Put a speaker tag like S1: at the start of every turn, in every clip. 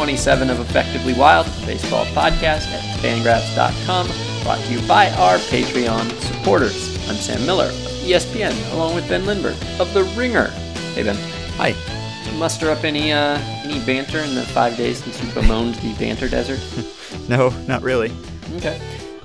S1: 1527 of Effectively Wild, baseball podcast at fangraphs.com, brought to you by our Patreon supporters. I'm Sam Miller of ESPN, along with Ben Lindbergh of The Ringer. Hey, Ben.
S2: Hi.
S1: Did you muster up any uh, any banter in the five days since you bemoaned the banter desert?
S2: No, not really.
S1: Okay.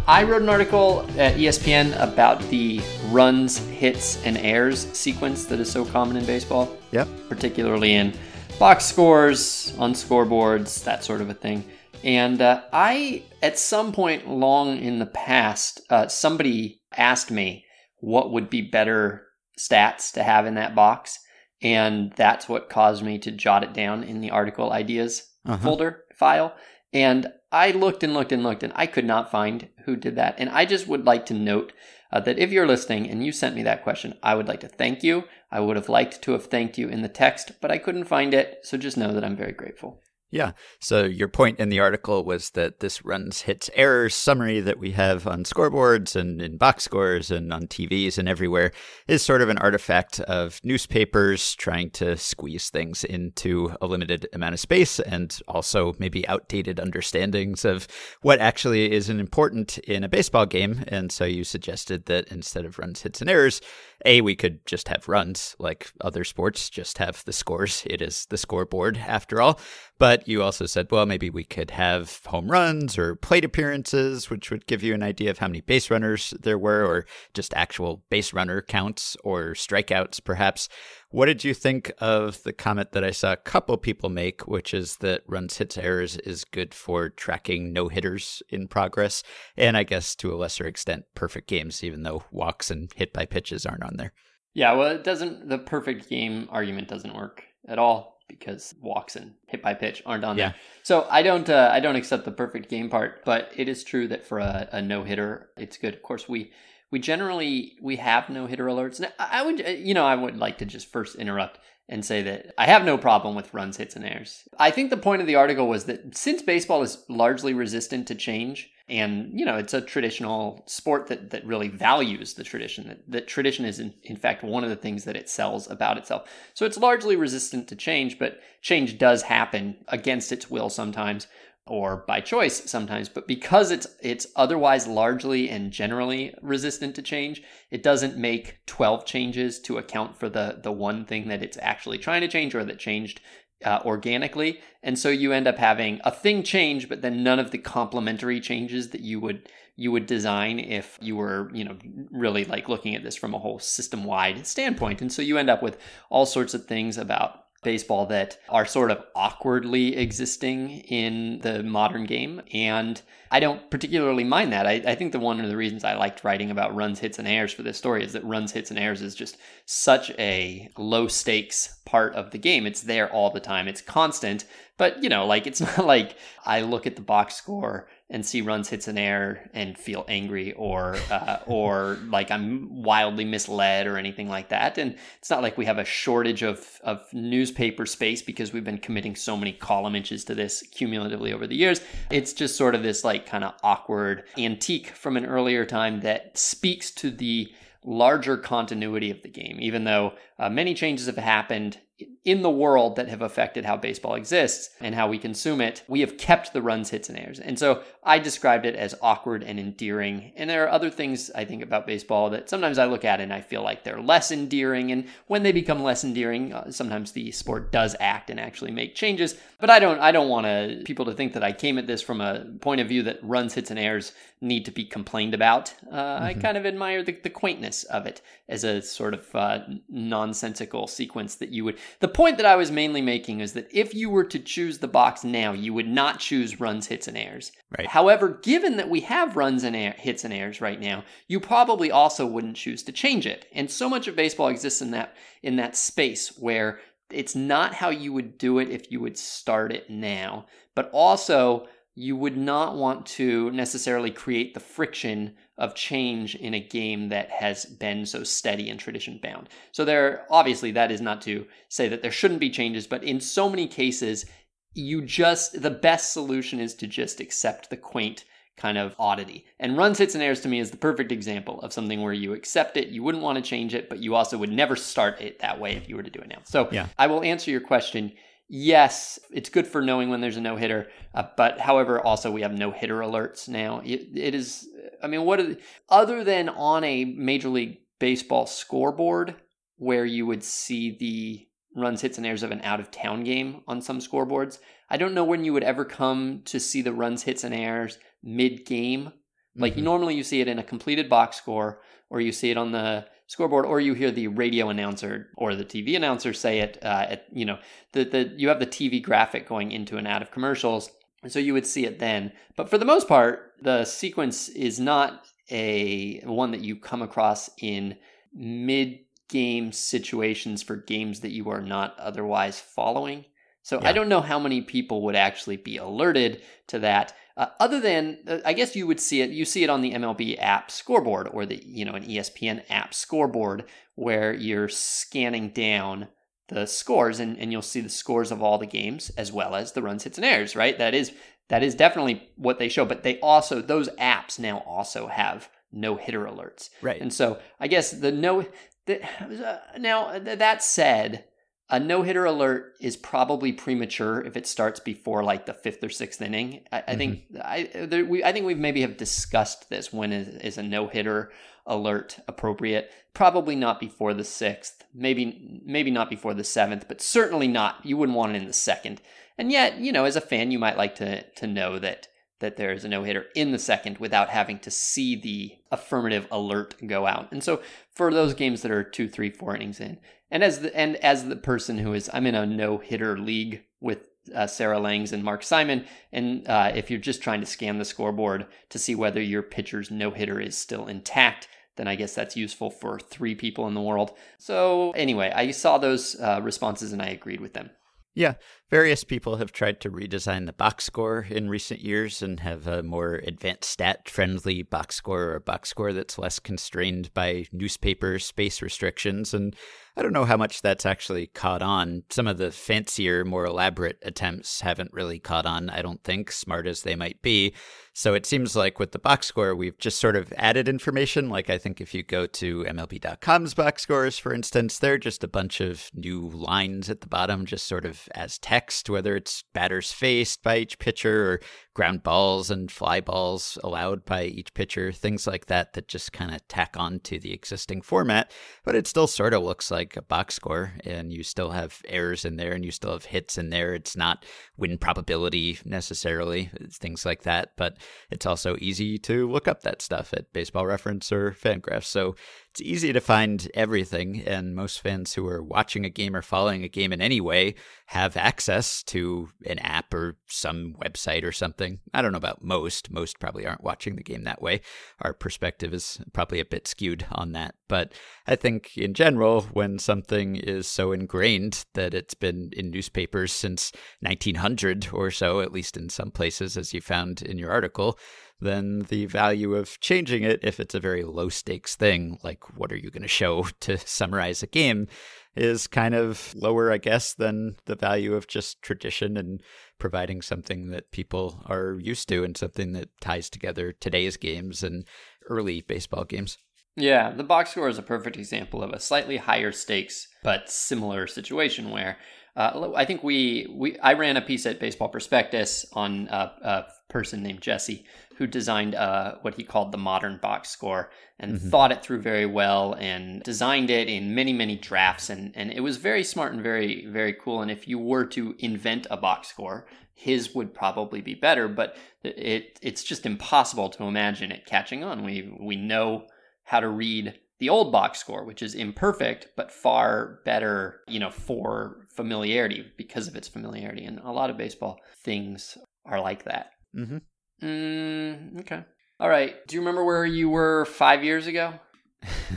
S1: I wrote an article at ESPN about the runs, hits, and errors sequence that is so common in baseball.
S2: Yep.
S1: Particularly in box scores, on scoreboards, that sort of a thing. And uh, I, at some point long in the past, uh, somebody asked me what would be better stats to have in that box. And that's what caused me to jot it down in the article ideas
S2: Uh-huh.
S1: folder file. And I looked and looked and looked, and I could not find who did that. And I just would like to note uh, that if you're listening and you sent me that question, I would like to thank you. I would have liked to have thanked you in the text, but I couldn't find it. So just know that I'm very grateful.
S2: Yeah. So your point in the article was that this runs hits errors summary that we have on scoreboards and in box scores and on TVs and everywhere is sort of an artifact of newspapers trying to squeeze things into a limited amount of space and also maybe outdated understandings of what actually is an important in a baseball game. And so you suggested that instead of runs, hits, and errors, A, we could just have runs like other sports, just have the scores. It is the scoreboard after all. But you also said, well, maybe we could have home runs or plate appearances, which would give you an idea of how many base runners there were, or just actual base runner counts or strikeouts, perhaps. What did you think of the comment that I saw a couple people make, which is that runs, hits, errors is good for tracking no hitters in progress, and I guess to a lesser extent, perfect games, even though walks and hit by pitches aren't on there.
S1: Yeah, well, it doesn't, the perfect game argument doesn't work at all because walks and hit by pitch aren't on
S2: Yeah.
S1: there. So I don't, uh, I don't accept the perfect game part, but it is true that for a, a no hitter, it's good. Of course, we, we generally we have no hitter alerts. Now, I would, uh, you know, I would like to just first interrupt and say that I have no problem with runs, hits, and errors. I think the point of the article was that since baseball is largely resistant to change, and you know, it's a traditional sport that that really values the tradition. That, that tradition is in, in fact one of the things that it sells about itself. So it's largely resistant to change, but change does happen against its will sometimes or by choice sometimes but because it's it's otherwise largely and generally resistant to change it doesn't make 12 changes to account for the the one thing that it's actually trying to change or that changed uh, organically. And so you end up having a thing change but then none of the complementary changes that you would you would design if you were you know really like looking at this from a whole system wide standpoint. And so you end up with all sorts of things about baseball that are sort of awkwardly existing in the modern game. And I don't particularly mind that. I, I think the one of the reasons I liked writing about runs, hits, and errors for this story is that runs, hits, and errors is just such a low stakes part of the game. It's there all the time, it's constant. But, you know, like it's not like I look at the box score and see runs, hits, and error and feel angry or uh, or like I'm wildly misled or anything like that. And it's not like we have a shortage of of newspaper space because we've been committing so many column inches to this cumulatively over the years. It's just sort of this like kind of awkward antique from an earlier time that speaks to the larger continuity of the game, even though uh, many changes have happened in the world that have affected how baseball exists and how we consume it, we have kept the runs, hits, and errors. And so I described it as awkward and endearing. And there are other things I think about baseball that sometimes I look at and I feel like they're less endearing. And when they become less endearing, uh, sometimes the sport does act and actually make changes. But I don't, I don't want to people to think that I came at this from a point of view that runs, hits, and errors need to be complained about. Uh, I kind of admire the, the quaintness of it as a sort of uh, nonsensical sequence that you would. The point that I was mainly making is that if you were to choose the box now, you would not choose runs, hits, and errors.
S2: Right.
S1: However, given that we have runs and air, hits and errors right now, you probably also wouldn't choose to change it. And so much of baseball exists in that in that space where it's not how you would do it if you would start it now, but also you would not want to necessarily create the friction of change in a game that has been so steady and tradition bound. So there obviously that is not to say that there shouldn't be changes, but in so many cases you just the best solution is to just accept the quaint kind of oddity. And runs, hits, and errors to me is the perfect example of something where you accept it, you wouldn't want to change it, but you also would never start it that way if you were to do it now. So
S2: Yeah.
S1: I will answer your question. Yes, it's good for knowing when there's a no hitter. Uh, but however, also we have no hitter alerts now. it, it is, I mean, what are, other than on a Major League Baseball scoreboard where you would see the runs, hits, and errors of an out of town game on some scoreboards. I don't know when you would ever come to see the runs, hits, and errors mid game. Like mm-hmm. normally you see it in a completed box score, or you see it on the scoreboard, or you hear the radio announcer or the TV announcer say it. Uh, at you know the the you have the TV graphic going into and out of commercials, so you would see it then. But for the most part, the sequence is not a one that you come across in mid game situations for games that you are not otherwise following. So yeah. I don't know how many people would actually be alerted to that. Uh, other than, uh, I guess you would see it. You see it on the MLB app scoreboard or the you know an ESPN app scoreboard where you're scanning down the scores and, and you'll see the scores of all the games as well as the runs, hits, and errors. Right. That is that is definitely what they show. But they also those apps now also have no hitter alerts.
S2: Right.
S1: And so I guess the no the, uh, now that said a no hitter alert is probably premature if it starts before like the fifth or sixth inning. I, mm-hmm. I think I there, we I think we maybe have discussed this. When is, is a no hitter alert appropriate? Probably not before the sixth. Maybe maybe not before the seventh, but certainly not. You wouldn't want it in the second. And yet, you know, as a fan, you might like to to know that that there is a no hitter in the second without having to see the affirmative alert go out. And so for those games that are two, three, four innings in, and as the and as the person who is, I'm in a no hitter league with uh, Sarah Langs and Mark Simon. And uh, if you're just trying to scan the scoreboard to see whether your pitcher's no hitter is still intact, then I guess that's useful for three people in the world. So, anyway, I saw those uh, responses and I agreed with them.
S2: Yeah, various people have tried to redesign the box score in recent years and have a more advanced stat friendly box score or a box score that's less constrained by newspaper space restrictions. And I don't know how much that's actually caught on. Some of the fancier, more elaborate attempts haven't really caught on, I don't think, smart as they might be. So it seems like with the box score, we've just sort of added information. Like I think if you go to MLB.com's box scores, for instance, they're just a bunch of new lines at the bottom, just sort of as text, whether it's batters faced by each pitcher or ground balls and fly balls allowed by each pitcher, things like that, that just kind of tack on to the existing format. But it still sort of looks like a box score, and you still have errors in there and you still have hits in there. It's not win probability necessarily, things like that. But it's also easy to look up that stuff at Baseball Reference or Fangraphs. So it's easy to find everything, and most fans who are watching a game or following a game in any way have access to an app or some website or something. I don't know about most. Most probably aren't watching the game that way. Our perspective is probably a bit skewed on that. But I think in general, when something is so ingrained that it's been in newspapers since 1900 or so, at least in some places, as you found in your article, then the value of changing it, if it's a very low stakes thing, like what are you going to show to summarize a game, is kind of lower, I guess, than the value of just tradition and providing something that people are used to and something that ties together today's games and early baseball games.
S1: Yeah, the box score is a perfect example of a slightly higher stakes but similar situation where uh, I think we we I ran a piece at Baseball Prospectus on a, a person named Jesse who designed uh, what he called the modern box score and mm-hmm. thought it through very well and designed it in many many drafts and and it was very smart and very very cool and if you were to invent a box score his would probably be better but it it's just impossible to imagine it catching on we we know how to read the old box score, which is imperfect but far better, you know, for familiarity because of its familiarity. And a lot of baseball things are like that.
S2: Mm-hmm.
S1: Mm, okay. All right. Do you remember where you were five years ago?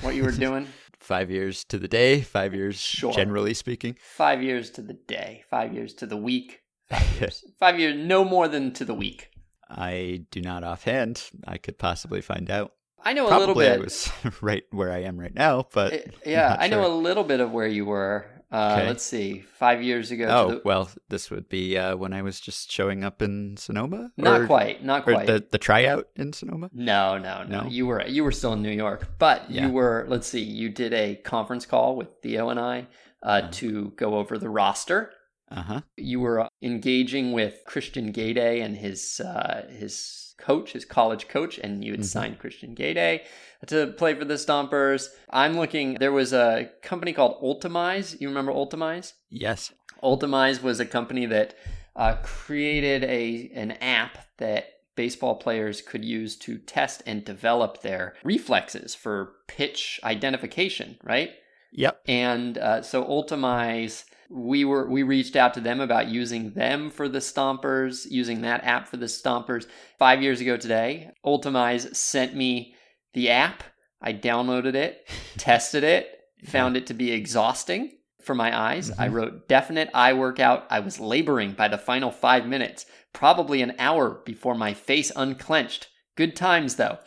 S1: What you were doing?
S2: five years to the day. Five years, sure. generally speaking.
S1: Five years to the day. Five years to the week. Five years. five years. No more than to the week.
S2: I do not offhand. I could possibly find out.
S1: I know
S2: Probably
S1: a little bit.
S2: I was right where I am right now, but
S1: it, yeah, I know a little bit of where you were. Uh, okay. Let's see, five years ago.
S2: Oh the... well, this would be uh, when I was just showing up in Sonoma.
S1: Not or, quite, not quite.
S2: the the tryout in Sonoma.
S1: No, no, no, no. You were you were still in New York, but yeah. you were. Let's see, you did a conference call with Theo and I uh, to go over the roster
S2: Uh-huh.
S1: You were engaging with Christian Gayday and his uh, his coach, his college coach, and you had mm-hmm. signed Christian Gayday to play for the Stompers. I'm looking. There was a company called UltimEyes. You remember UltimEyes?
S2: Yes.
S1: UltimEyes was a company that uh, created a an app that baseball players could use to test and develop their reflexes for pitch identification, right?
S2: Yep.
S1: And uh, so UltimEyes, we were we reached out to them about using them for the Stompers, using that app for the Stompers. Five years ago today, UltimEyes sent me the app. I downloaded it, tested it, found it to be exhausting for my eyes. Mm-hmm. I wrote definite eye workout. I was laboring by the final five minutes, probably an hour before my face unclenched. Good times though.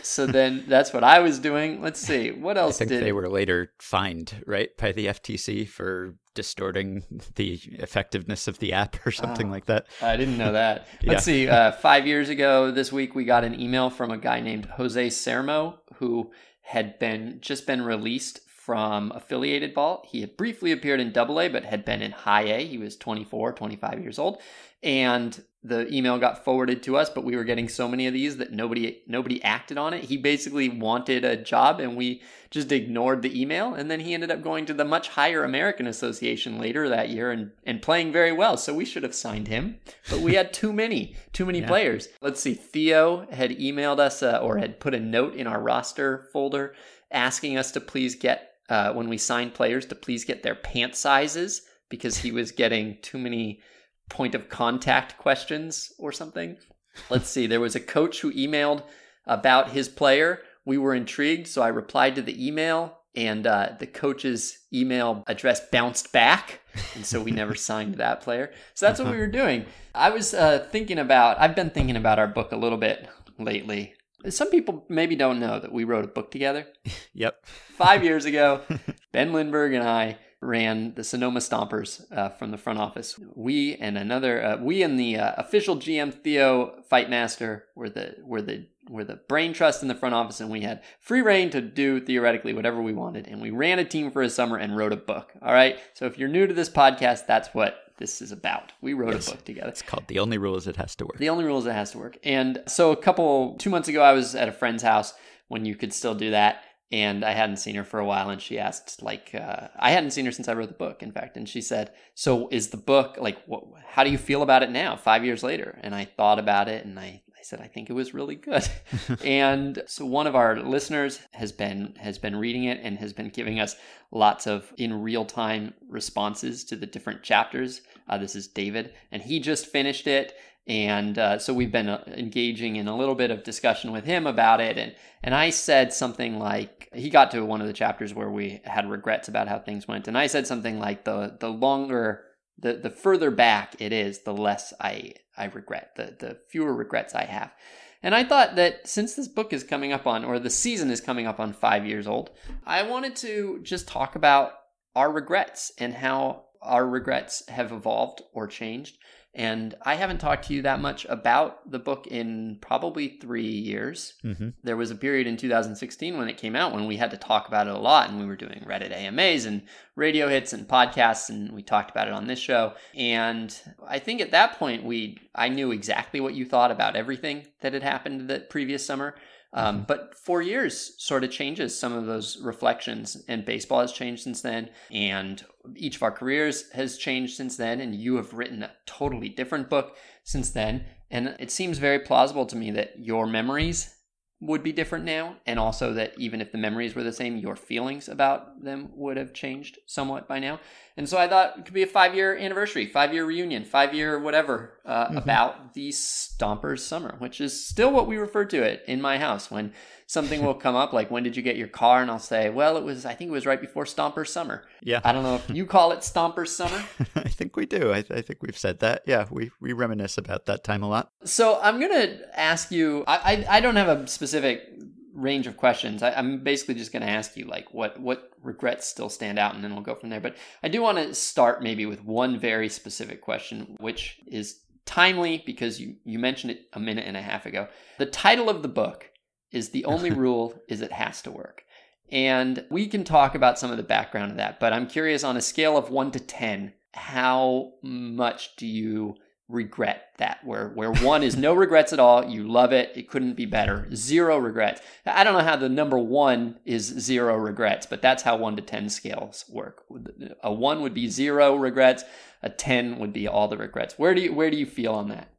S1: So then that's what I was doing. Let's see. What else
S2: I think
S1: did
S2: they were later fined, right, by the FTC for distorting the effectiveness of the app or something oh, like that.
S1: I didn't know that. Let's see. Uh, five years ago this week, we got an email from a guy named Jose Sermo who had been just been released from affiliated ball. He had briefly appeared in double A, but had been in high A. He was 24, 25 years old. And the email got forwarded to us, but we were getting so many of these that nobody nobody acted on it. He basically wanted a job and we just ignored the email. And then he ended up going to the much higher American Association later that year and, and playing very well. So we should have signed him. But we had too many, too many yeah. players. Let's see. Theo had emailed us uh, or had put a note in our roster folder asking us to please get uh, when we signed players to please get their pant sizes because he was getting too many point of contact questions or something. Let's see. There was a coach who emailed about his player. We were intrigued, so I replied to the email, and uh, the coach's email address bounced back, and so we never signed that player. So that's what we were doing. I was uh, thinking about. I've been thinking about our book a little bit lately. Some people maybe don't know that we wrote a book together.
S2: Yep.
S1: Five years ago, Ben Lindbergh and I ran the Sonoma Stompers uh, from the front office. We and another, uh, we and the uh, official GM Theo Fightmaster were the were the were the brain trust in the front office, and we had free reign to do theoretically whatever we wanted. And we ran a team for a summer and wrote a book. All right. So if you're new to this podcast, that's what this is about. We wrote yes. a book together.
S2: It's called The Only Rule Is It Has to Work.
S1: The Only Rule Is It Has to Work. And so a couple, two months ago, I was at a friend's house when you could still do that and I hadn't seen her for a while. And she asked, like, uh, I hadn't seen her since I wrote the book, in fact. And she said, "So is the book like? What, how do you feel about it now, five years later?" And I thought about it, and I, I said, "I think it was really good." and so one of our listeners has been has been reading it and has been giving us lots of in real time responses to the different chapters. Uh, this is David, and he just finished it and uh, so we've been uh, engaging in a little bit of discussion with him about it. And and I said something like he got to one of the chapters where we had regrets about how things went. And I said something like the the longer the the further back it is the less I I regret the the fewer regrets I have. And I thought that since this book is coming up on or the season is coming up on 5 years old I wanted to just talk about our regrets and how our regrets have evolved or changed and I haven't talked to you that much about the book in probably three years. Mm-hmm. There was a period in 2016 when it came out when we had to talk about it a lot, and we were doing Reddit AMAs and radio hits and podcasts, and we talked about it on this show. And I think at that point, we I knew exactly what you thought about everything that had happened the previous summer. Um, mm-hmm. but four years sort of changes some of those reflections, and baseball has changed since then, and each of our careers has changed since then, and you have written a totally different book since then. And it seems very plausible to me that your memories would be different now, and also that even if the memories were the same, your feelings about them would have changed somewhat by now. And so I thought it could be a five year anniversary, five year reunion, five year whatever uh, mm-hmm. about the Stompers Summer, which is still what we refer to it in my house when something will come up like when did you get your car? And i'll say well it was i think it was right before stomper summer.
S2: Yeah.
S1: I don't know if you call it stomper summer.
S2: I think we do. I, th- I, think we've said that. Yeah we, we reminisce about that time a lot.
S1: So i'm gonna ask you i i, I don't have a specific range of questions. I, i'm basically just gonna ask you like what what regrets still stand out and then we'll go from there. But i do want to start maybe with one very specific question which is timely because you you mentioned it a minute and a half ago. The title of the book is the only rule is it has to work. And we can talk about some of the background of that, but I'm curious on a scale of 1 to 10, how much do you regret that? Where where one is no regrets at all you love it it couldn't be better zero regrets. I don't know how the number one is zero regrets but that's how one to ten scales work. A one would be zero regrets a 10 would be all the regrets. Where do you where do you feel on that?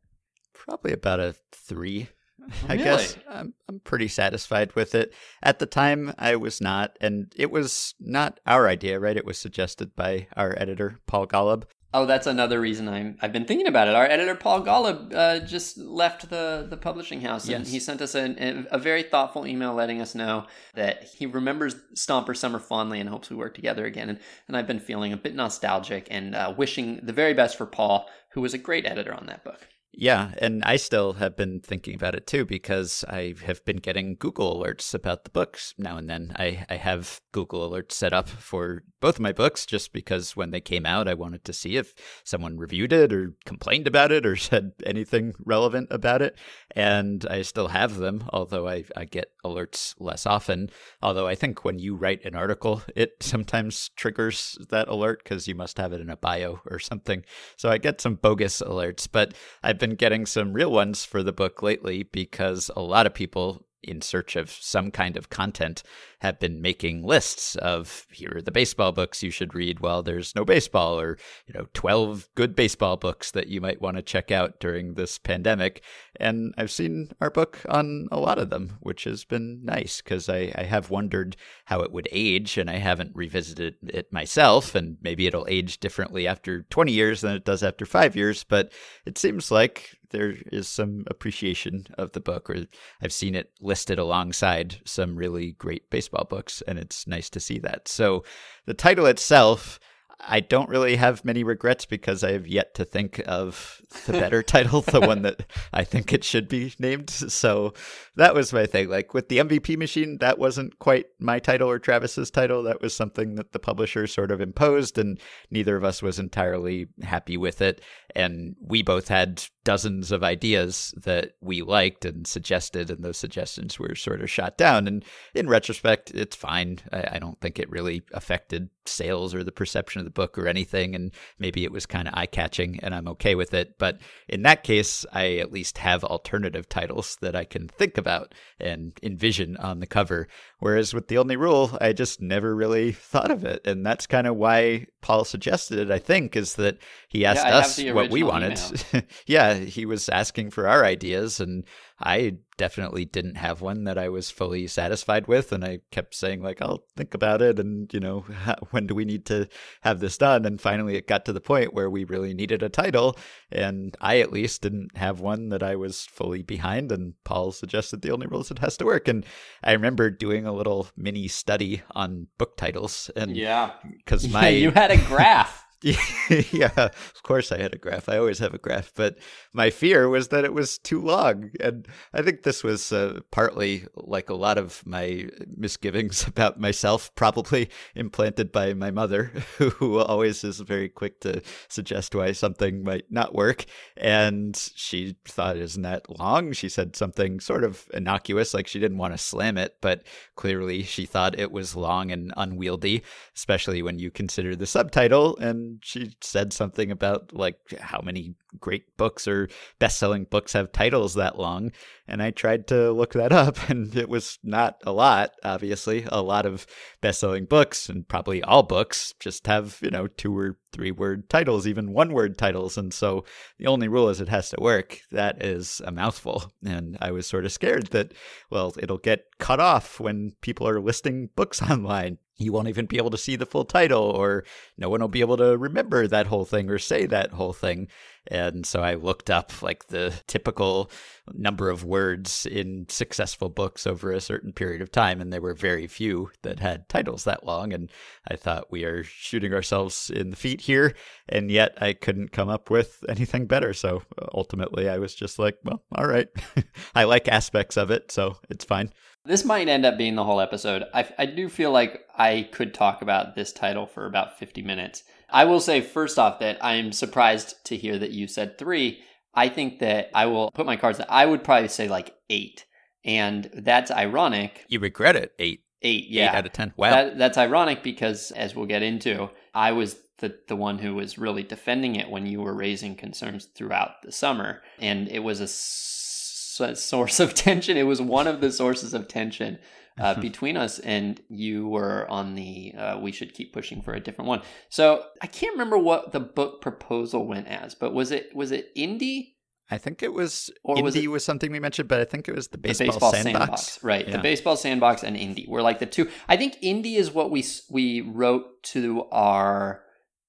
S2: Probably about a three I really? guess I'm, I'm pretty satisfied with it. At the time, I was not, and it was not our idea, right? It was suggested by our editor, Paul Golob.
S1: Oh, that's another reason I'm I've been thinking about it. Our editor Paul Golob uh, just left the the publishing house, and yes. he sent us a, a very thoughtful email letting us know that he remembers Stomper Summer fondly and hopes we work together again. And, and I've been feeling a bit nostalgic and uh, wishing the very best for Paul, who was a great editor on that book.
S2: Yeah, and I still have been thinking about it too because I have been getting Google alerts about the books now and then. I, I have Google alerts set up for both of my books just because when they came out, I wanted to see if someone reviewed it or complained about it or said anything relevant about it. And I still have them, although I, I get alerts less often. Although I think when you write an article, it sometimes triggers that alert because you must have it in a bio or something. So I get some bogus alerts, but I've been getting some real ones for the book lately because a lot of people in search of some kind of content have been making lists of here are the baseball books you should read while there's no baseball or you know 12 good baseball books that you might want to check out during this pandemic. And i've seen our book on a lot of them which has been nice because I, I have wondered how it would age and i haven't revisited it myself and maybe it'll age differently after 20 years than it does after five years but it seems like there is some appreciation of the book, or I've seen it listed alongside some really great baseball books, and it's nice to see that. So the title itself I don't really have many regrets because I have yet to think of the better title, the one that I think it should be named. So that was my thing. Like with the MVP machine, that wasn't quite my title or Travis's title. That was something that the publisher sort of imposed, and neither of us was entirely happy with it. And we both had dozens of ideas that we liked and suggested, and those suggestions were sort of shot down. And in retrospect, it's fine. I, I don't think it really affected sales or the perception of the book or anything. And maybe it was kind of eye catching, and I'm okay with it. But in that case, I at least have alternative titles that I can think about and envision on the cover. Whereas with The Only Rule, I just never really thought of it. And that's kind of why Paul suggested it, I think, is that he asked yeah, us what we wanted. yeah, he was asking for our ideas. And I definitely didn't have one that I was fully satisfied with. And I kept saying, like, I'll think about it. And, you know, when do we need to have this done? And finally, it got to the point where we really needed a title. And I, at least, didn't have one that I was fully behind. And Paul suggested the only rules it has to work. And I remember doing a little mini study on book titles. And
S1: yeah,
S2: because my.
S1: you had a graph.
S2: yeah, of course I had a graph. I always have a graph, but my fear was that it was too long. And I think this was uh, partly like a lot of my misgivings about myself, probably implanted by my mother, who always is very quick to suggest why something might not work. And she thought, isn't that long? She said something sort of innocuous, like she didn't want to slam it, but clearly she thought it was long and unwieldy, especially when you consider the subtitle. And she said something about like how many great books or best-selling books have titles that long and i tried to look that up and it was not a lot obviously. A lot of best-selling books and probably all books just have you know two or three word titles even one word titles and so the only rule is it has to work. That is a mouthful and i was sort of scared that well it'll get cut off when people are listing books online. You won't even be able to see the full title, or no one will be able to remember that whole thing or say that whole thing. And so I looked up like the typical number of words in successful books over a certain period of time, and there were very few that had titles that long. And I thought we are shooting ourselves in the feet here, and yet I couldn't come up with anything better. So uh, ultimately, I was just like, well, all right. I like aspects of it, so it's fine.
S1: This might end up being the whole episode. I, I do feel like I could talk about this title for about 50 minutes. I will say, first off, that I am surprised to hear that you said three. I think that I will put my cards that I would probably say like eight. And that's ironic.
S2: You regret it, eight.
S1: Eight, yeah.
S2: Eight out of ten. Wow.
S1: That, that's ironic because, as we'll get into, I was the, the one who was really defending it when you were raising concerns throughout the summer. And it was a, s- a source of tension. It was one of the sources of tension uh, between us. And you were on the, uh, we should keep pushing for a different one. So I can't remember what the book proposal went as, but was it, was it indie?
S2: I think it was
S1: Or
S2: Indie
S1: was
S2: was, something we mentioned, but I think it was the baseball,
S1: the baseball
S2: sandbox.
S1: right? The baseball sandbox and indie were like the two. I think indie is what we we wrote to our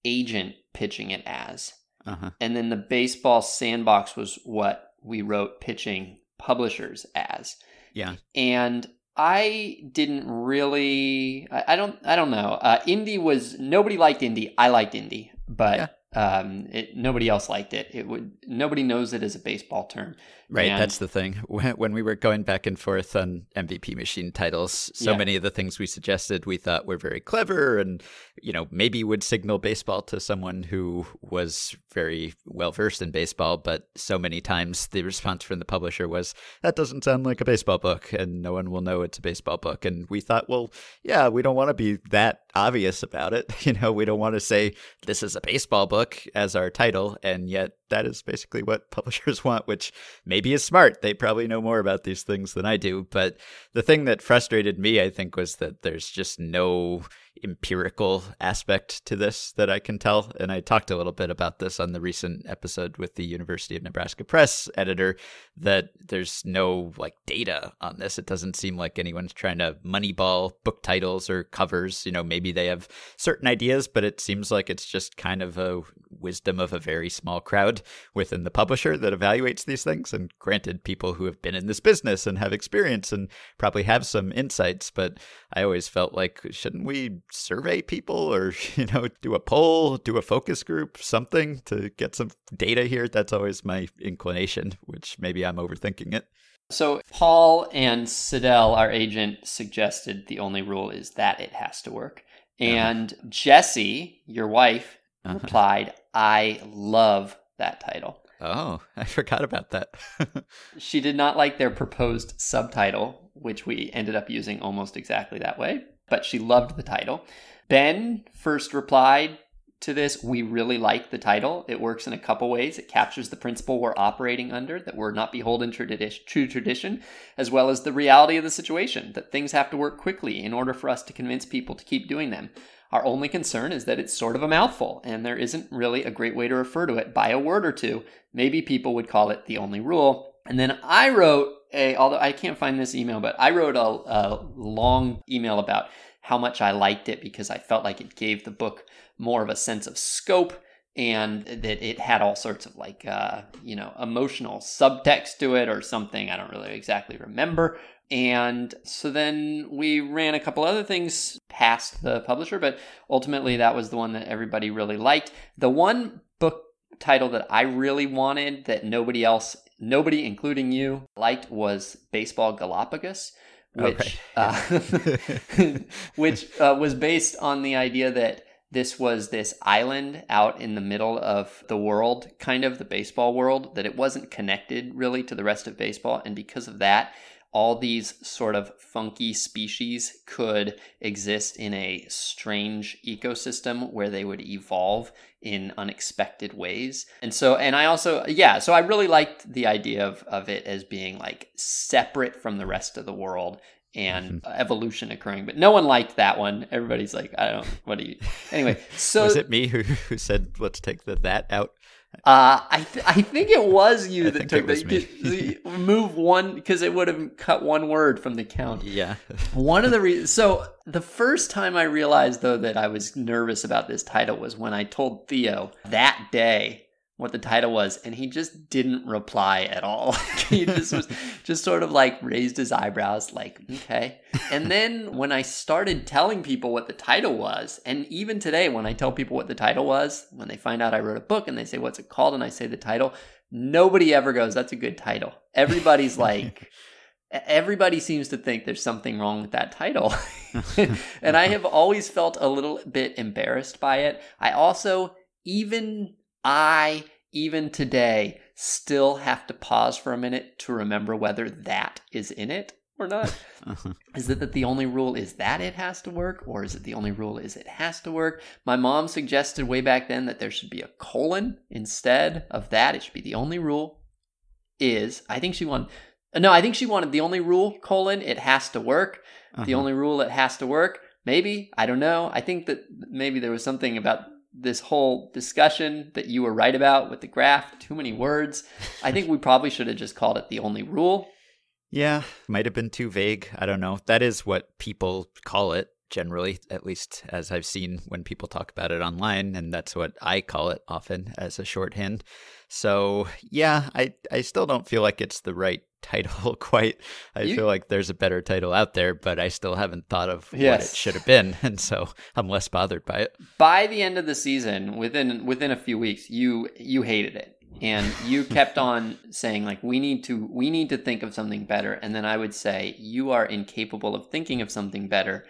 S1: agent pitching it as,
S2: Uh-huh.
S1: and then the baseball sandbox was what we wrote pitching publishers as.
S2: Yeah.
S1: And I didn't really. I, I don't. I don't know. Uh, indie was nobody liked indie. I liked indie, but. Um, it nobody else liked it. It would nobody knows it as a baseball term.
S2: Right,
S1: And-
S2: that's the thing. When when we were going back and forth on MVP machine titles, so
S1: Yeah.
S2: many of the things we suggested we thought were very clever and, you know, maybe would signal baseball to someone who was very well versed in baseball. But so many times the response from the publisher was, that doesn't sound like a baseball book and no one will know it's a baseball book. And we thought, well, yeah, we don't want to be that obvious about it. You know, we don't want to say this is a baseball book as our title. And yet that is basically what publishers want, which maybe is smart. They probably know more about these things than I do. But the thing that frustrated me, I think, was that there's just no empirical aspect to this that I can tell. And I talked a little bit about this on the recent episode with the University of Nebraska Press editor that there's no like data on this. It doesn't seem like anyone's trying to moneyball book titles or covers. You know, maybe they have certain ideas, but it seems like it's just kind of a wisdom of a very small crowd within the publisher that evaluates these things. And granted, people who have been in this business and have experience and probably have some insights, but I always felt like, shouldn't we survey people or, you know, do a poll, do a focus group, something to get some data here? That's always my inclination, which maybe I'm overthinking it.
S1: So Paul and Sydelle, our agent, suggested the only rule is that it has to work. And Jesse, your wife,
S2: Uh-huh.
S1: replied, I love that title.
S2: Oh, I forgot about that.
S1: She did not like their proposed subtitle, which we ended up using almost exactly that way, but she loved the title. Ben first replied to this We really like the title. It works in a couple ways. It captures the principle we're operating under, that we're not beholden to true tradition, as well as the reality of the situation, that things have to work quickly in order for us to convince people to keep doing them. Our only concern is that it's sort of a mouthful, and there isn't really a great way to refer to it by a word or two. Maybe people would call it the only rule. And then I wrote a, although I can't find this email, but I wrote a, a long email about how much I liked it because I felt like it gave the book more of a sense of scope and that it had all sorts of like, uh, you know, emotional subtext to it or something. I don't really exactly remember. And so then we ran a couple other things past the publisher, but ultimately that was the one that everybody really liked. The one book title that I really wanted that nobody else, nobody including you, liked was Baseball Galapagos, which
S2: right.
S1: uh, which uh, was based on the idea that this was this island out in the middle of the world, kind of the baseball world, that it wasn't connected really to the rest of baseball. And because of that, all these sort of funky species could exist in a strange ecosystem where they would evolve in unexpected ways. And so, and I also, yeah, so I really liked the idea of, of it as being like separate from the rest of the world and mm-hmm. evolution occurring. But no one liked that one. Everybody's like, I don't, what do you, anyway. So
S2: was it me who, who said, let's take the that out?
S1: Uh, I th- I think it was you
S2: I
S1: that took the- move one because it would have cut one word from the count.
S2: Yeah.
S1: One of the reasons. So the first time I realized though that I was nervous about this title was when I told Theo that day what the title was, and he just didn't reply at all. he just was just sort of like raised his eyebrows, like okay. And then when I started telling people what the title was, and even today when I tell people what the title was, when they find out I wrote a book and they say what's it called, and I say the title, nobody ever goes, "That's a good title." Everybody's like everybody seems to think there's something wrong with that title. and I have always felt a little bit embarrassed by it. I also, even I, even today, still have to pause for a minute to remember whether that is in it or not? Uh-huh. Is it that the only rule is that it has to work, or is it the only rule is it has to work? My mom suggested way back then that there should be a colon instead of that. It should be the only rule is. I think she wanted. No, I think she wanted the only rule colon it has to work. Uh-huh. The only rule it has to work. Maybe I don't know. I think that maybe there was something about this whole discussion that you were right about with the graph. Too many words. I think we probably should have just called it the only rule
S2: yeah, might have been too vague. I don't know. That is what people call it generally, at least as I've seen when people talk about it online, and that's what I call it often as a shorthand. So yeah, I I still don't feel like it's the right title quite. I you, feel like there's a better title out there, but I still haven't thought of yes. what it should have been, and so I'm less bothered by it.
S1: By the end of the season, within within a few weeks, you you hated it and you kept on saying like we need to we need to think of something better and then i would say you are incapable of thinking of something better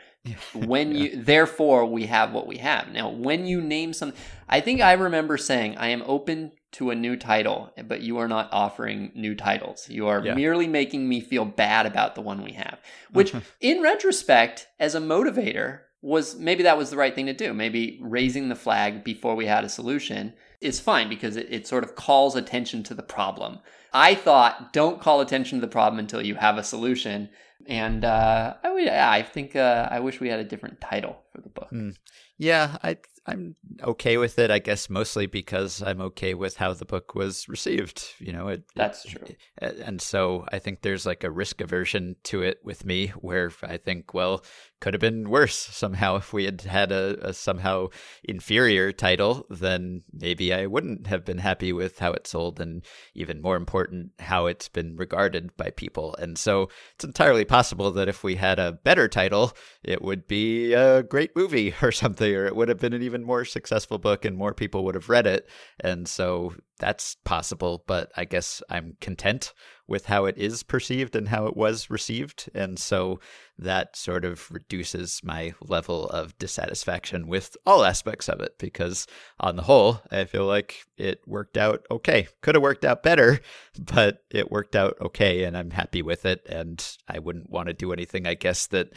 S1: when yeah. you therefore we have what we have now when you name some i think i remember saying i am open to a new title but you are not offering new titles you are yeah. merely making me feel bad about the one we have which in retrospect as a motivator was maybe that was the right thing to do maybe raising the flag before we had a solution is fine because it, it sort of calls attention to the problem. I thought don't call attention to the problem until you have a solution. And uh, I, I think uh, I wish we had a different title for the book. Mm.
S2: Yeah, I I'm okay with it. I guess mostly because I'm okay with how the book was received. You know, it,
S1: that's true.
S2: It, and so I think there's like a risk aversion to it with me, where I think, well, could have been worse somehow if we had had a, a, somehow inferior title then maybe i wouldn't have been happy with how it sold and even more important how it's been regarded by people. And so it's entirely possible that if we had a better title it would be a great movie or something or it would have been an even more successful book and more people would have read it. And so that's possible but i guess i'm content with how it is perceived and how it was received. And so that sort of reduces my level of dissatisfaction with all aspects of it because, on the whole, I feel like it worked out okay. Could have worked out better, but it worked out okay, and I'm happy with it. And I wouldn't want to do anything, I guess, that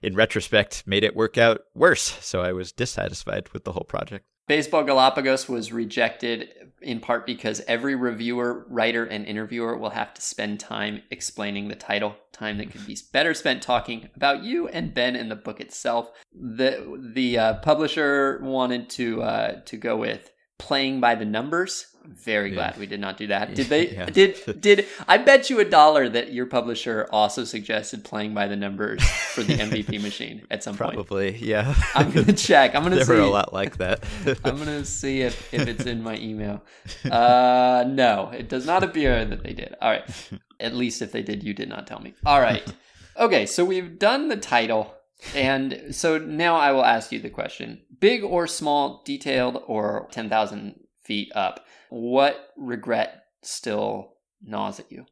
S2: in retrospect made it work out worse. So I was dissatisfied with the whole project.
S1: Baseball Galapagos was rejected in part because every reviewer, writer, and interviewer will have to spend time explaining the title, time that could be better spent talking about you and Ben and the book itself. The the uh, publisher wanted to uh, to go with playing by the numbers very glad we did not do that. Did they? Yeah. Did did I bet you a dollar that your publisher also suggested playing by the numbers for the MVP machine at some
S2: Probably,
S1: point?
S2: Probably, yeah.
S1: I'm gonna check. I'm gonna.
S2: there
S1: see.
S2: were a lot like that.
S1: I'm gonna see if if it's in my email. Uh, no, it does not appear that they did. All right. At least if they did, you did not tell me. All right. Okay, so we've done the title. And so now I will ask you the question big or small, detailed or 10,000 feet up what regret still gnaws at you?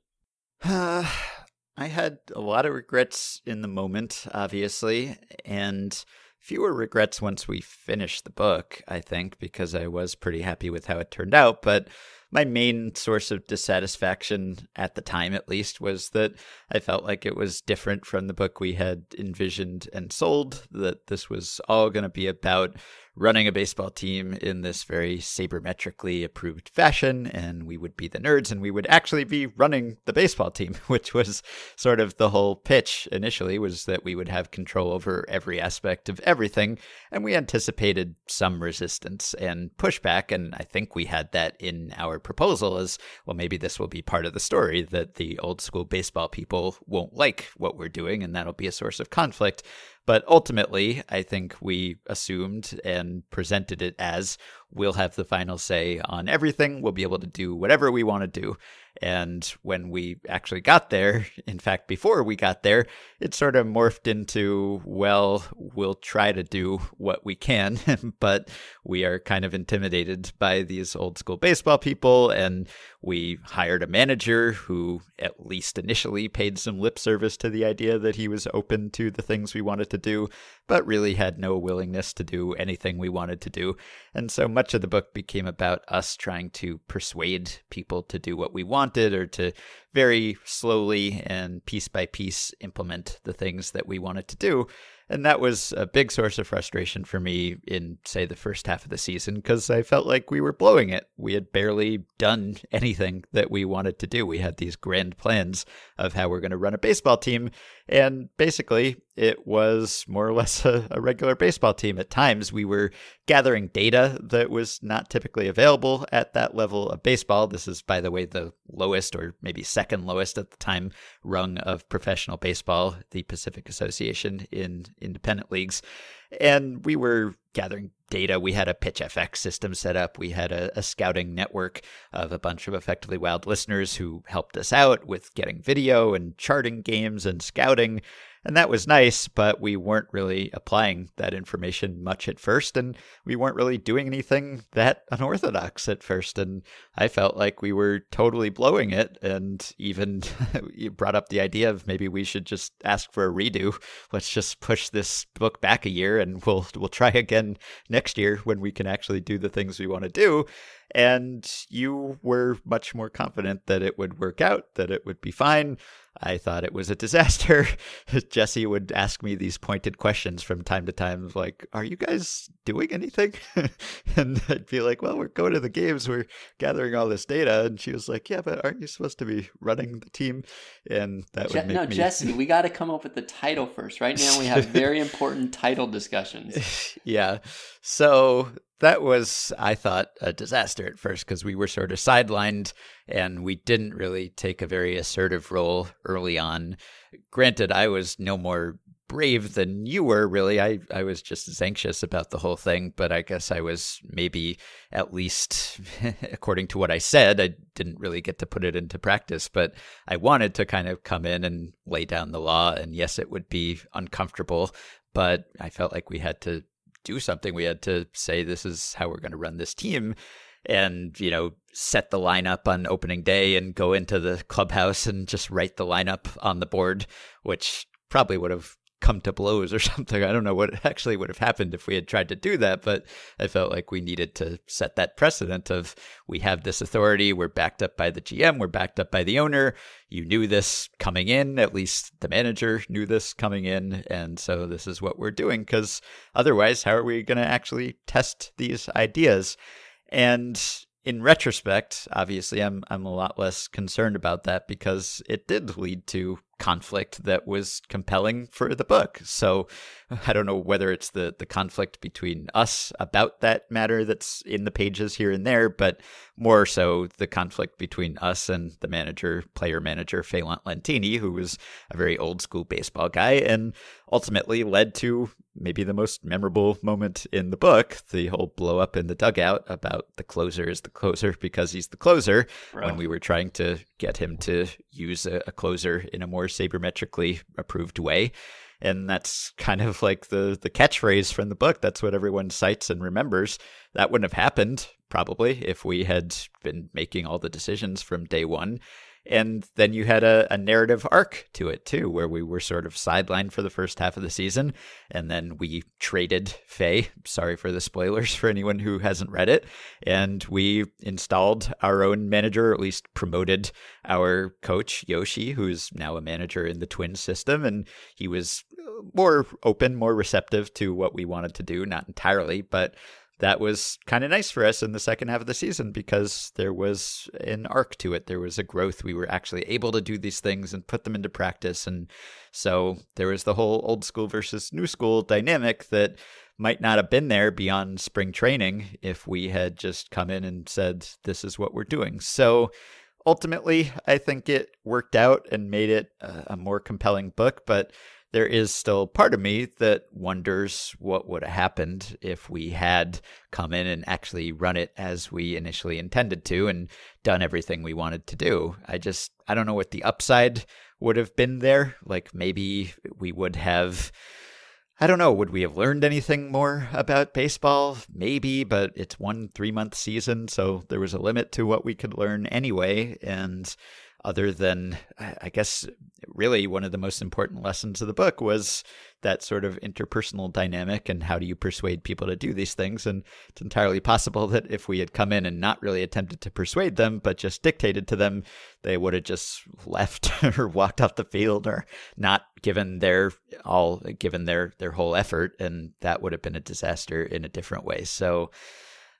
S2: Uh, I had a lot of regrets in the moment, obviously, and fewer regrets once we finished the book, I think, because I was pretty happy with how it turned out. But my main source of dissatisfaction at the time, at least, was that I felt like it was different from the book we had envisioned and sold, that this was all going to be about running a baseball team in this very sabermetrically approved fashion, and we would be the nerds and we would actually be running the baseball team, which was sort of the whole pitch initially was that we would have control over every aspect of everything, and we anticipated some resistance and pushback, and I think we had that in our proposal as well maybe this will be part of the story that the old school baseball people won't like what we're doing and that'll be a source of conflict but ultimately, I think we assumed and presented it as we'll have the final say on everything. We'll be able to do whatever we want to do. And when we actually got there, in fact, before we got there, it sort of morphed into, well, we'll try to do what we can, but we are kind of intimidated by these old school baseball people. And we hired a manager who, at least initially, paid some lip service to the idea that he was open to the things we wanted to do, but really had no willingness to do anything we wanted to do. And so much of the book became about us trying to persuade people to do what we wanted or to very slowly and piece by piece implement the things that we wanted to do. And that was a big source of frustration for me in, say, the first half of the season because I felt like we were blowing it. We had barely done anything that we wanted to do. We had these grand plans of how we're going to run a baseball team. And basically, it was more or less a, a, regular baseball team. At times, we were gathering data that was not typically available at that level of baseball. This is, by the way, the lowest or maybe second lowest at the time rung of professional baseball, the Pacific Association in independent leagues. And we were gathering data. We had a PitchFX system set up. We had a, a, scouting network of a bunch of effectively wild listeners who helped us out with getting video and charting games and scouting. And that was nice, but we weren't really applying that information much at first, and we weren't really doing anything that unorthodox at first. And I felt like we were totally blowing it. And even you brought up the idea of maybe we should just ask for a redo. Let's just push this book back a year, and we'll we'll try again next year when we can actually do the things we want to do and you were much more confident that it would work out, that it would be fine. I thought it was a disaster. Jesse would ask me these pointed questions from time to time, like, Are you guys doing anything? and I'd be like, Well, we're going to the games, we're gathering all this data. And she was like, Yeah, but aren't you supposed to be running the team? And that Je- would make
S1: No,
S2: me...
S1: Jesse, we got to come up with the title first. Right now, we have very important title discussions.
S2: yeah. So that was, I thought, a disaster at first because we were sort of sidelined and we didn't really take a very assertive role early on. Granted, I was no more brave than you were, really. I, I was just as anxious about the whole thing, but I guess I was maybe at least, according to what I said, I didn't really get to put it into practice, but I wanted to kind of come in and lay down the law. And yes, it would be uncomfortable, but I felt like we had to do something. We had to say this is how we're going to run this team and, you know, set the lineup on opening day and go into the clubhouse and just write the lineup on the board, which probably would have come to blows or something. I don't know what actually would have happened if we had tried to do that, but I felt like we needed to set that precedent of we have this authority, we're backed up by the GM, we're backed up by the owner. You knew this coming in, at least the manager knew this coming in, and so this is what we're doing because otherwise, how are we going to actually test these ideas? And in retrospect, obviously, I'm I'm a lot less concerned about that because it did lead to conflict that was compelling for the book. So I don't know whether it's the the conflict between us about that matter that's in the pages here and there, but more so the conflict between us and the manager, player manager Fehlandt Lentini, who was a very old school baseball guy and ultimately led to maybe the most memorable moment in the book, the whole blow up in the dugout about the closer is the closer because he's the closer when we were trying to get him to use a, a closer in a more sabermetrically approved way. And that's kind of like the, the catchphrase from the book. That's what everyone cites and remembers. That wouldn't have happened, probably, if we had been making all the decisions from day one. And then you had a, a narrative arc to it too, where we were sort of sidelined for the first half of the season. And then we traded Faye. Sorry for the spoilers for anyone who hasn't read it. And we installed our own manager, or at least promoted our coach, Yoshi, who's now a manager in the Twin system. And he was more open, more receptive to what we wanted to do, not entirely, but that was kind of nice for us in the second half of the season because there was an arc to it. There was a growth. We were actually able to do these things and put them into practice. And so there was the whole old school versus new school dynamic that might not have been there beyond spring training if we had just come in and said, this is what we're doing. So ultimately, I think it worked out and made it a, more compelling book. But there is still part of me that wonders what would have happened if we had come in and actually run it as we initially intended to and done everything we wanted to do. I just, I don't know what the upside would have been there. Like maybe we would have. I don't know. Would we have learned anything more about baseball? Maybe, but it's one three month season, so there was a limit to what we could learn anyway. And other than, I guess, really one of the most important lessons of the book was that sort of interpersonal dynamic and how do you persuade people to do these things. And it's entirely possible that if we had come in and not really attempted to persuade them, but just dictated to them, they would have just left or walked off the field or not given their all, given their, their whole effort. And that would have been a disaster in a different way. So,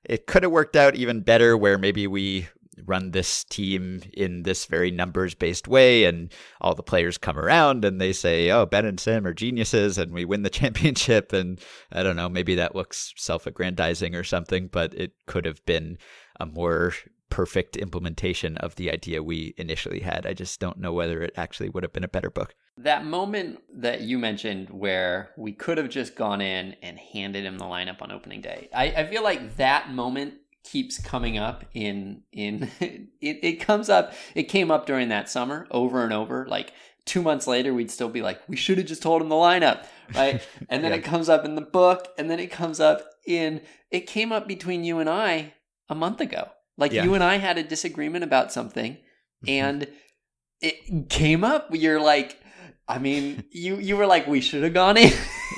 S2: it could have worked out even better where maybe we run this team in this very numbers based way and all the players come around and they say oh ben and sim are geniuses and we win the championship and i don't know maybe that looks self-aggrandizing or something but it could have been a more perfect implementation of the idea we initially had. I just don't know whether it actually would have been a better book.
S1: That moment that you mentioned where we could have just gone in and handed him the lineup on opening day i, I feel like that moment keeps coming up in in it, it comes up it came up during that summer over and over like two months later we'd still be like we should have just told him the lineup right and then yeah. it comes up in the book and then it comes up in it came up between you and i a month ago like yeah. you and i had a disagreement about something mm-hmm. and it came up you're like I mean, you you were like, we should have gone in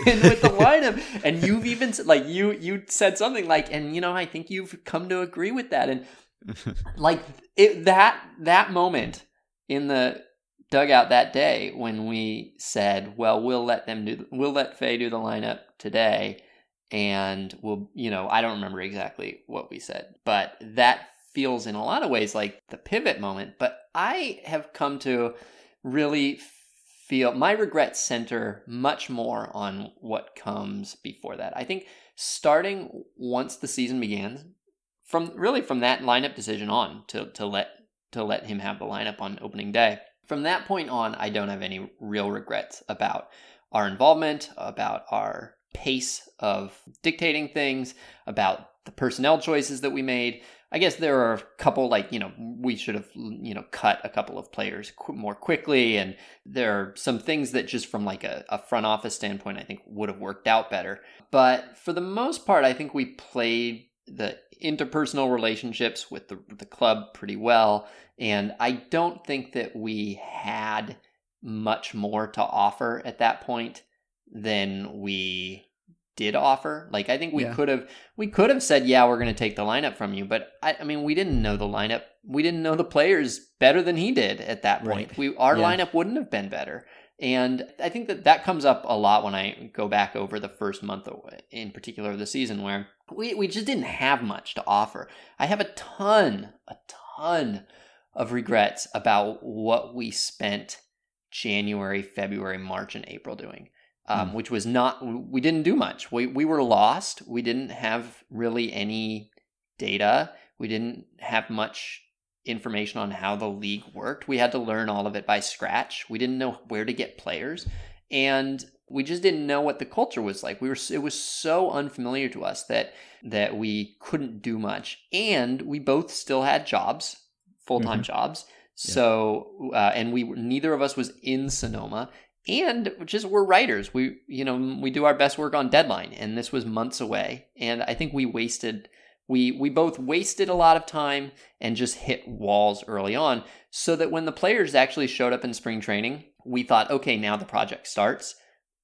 S1: with the lineup, and you've even like you you said something like, and you know, I think you've come to agree with that, and like it that that moment in the dugout that day when we said, well, we'll let them do, we'll let Faye do the lineup today, and we'll, you know, I don't remember exactly what we said, but that feels in a lot of ways like the pivot moment. But I have come to really feel my regrets center much more on what comes before that. I think starting once the season begins, from really from that lineup decision on to to let to let him have the lineup on opening day. From that point on, I don't have any real regrets about our involvement, about our pace of dictating things, about the personnel choices that we made. I guess there are a couple like you know we should have you know cut a couple of players qu- more quickly, and there are some things that just from like a, a front office standpoint I think would have worked out better. But for the most part, I think we played the interpersonal relationships with the the club pretty well, and I don't think that we had much more to offer at that point than we did offer. Like I think we yeah. could have we could have said, yeah, we're going to take the lineup from you, but I, I, mean, we didn't know the lineup. We didn't know the players better than he did at that point. Right. We our yeah. lineup wouldn't have been better. And I think that that comes up a lot when I go back over the first month in particular of the season where we, we just didn't have much to offer. I have a ton, a ton of regrets about what we spent January, February, March, and April doing um, mm. which was not we didn't do much. We we were lost. We didn't have really any data. We didn't have much information on how the league worked. We had to learn all of it by scratch. We didn't know where to get players, and we just didn't know what the culture was like. We were it was so unfamiliar to us that that we couldn't do much, and we both still had jobs, full time mm-hmm. jobs. So, uh, and we neither of us was in Sonoma, and just we're writers. We you know we do our best work on deadline and this was months away. And i think we wasted we we both wasted a lot of time and just hit walls early on so that when the players actually showed up in spring training we thought okay now the project starts.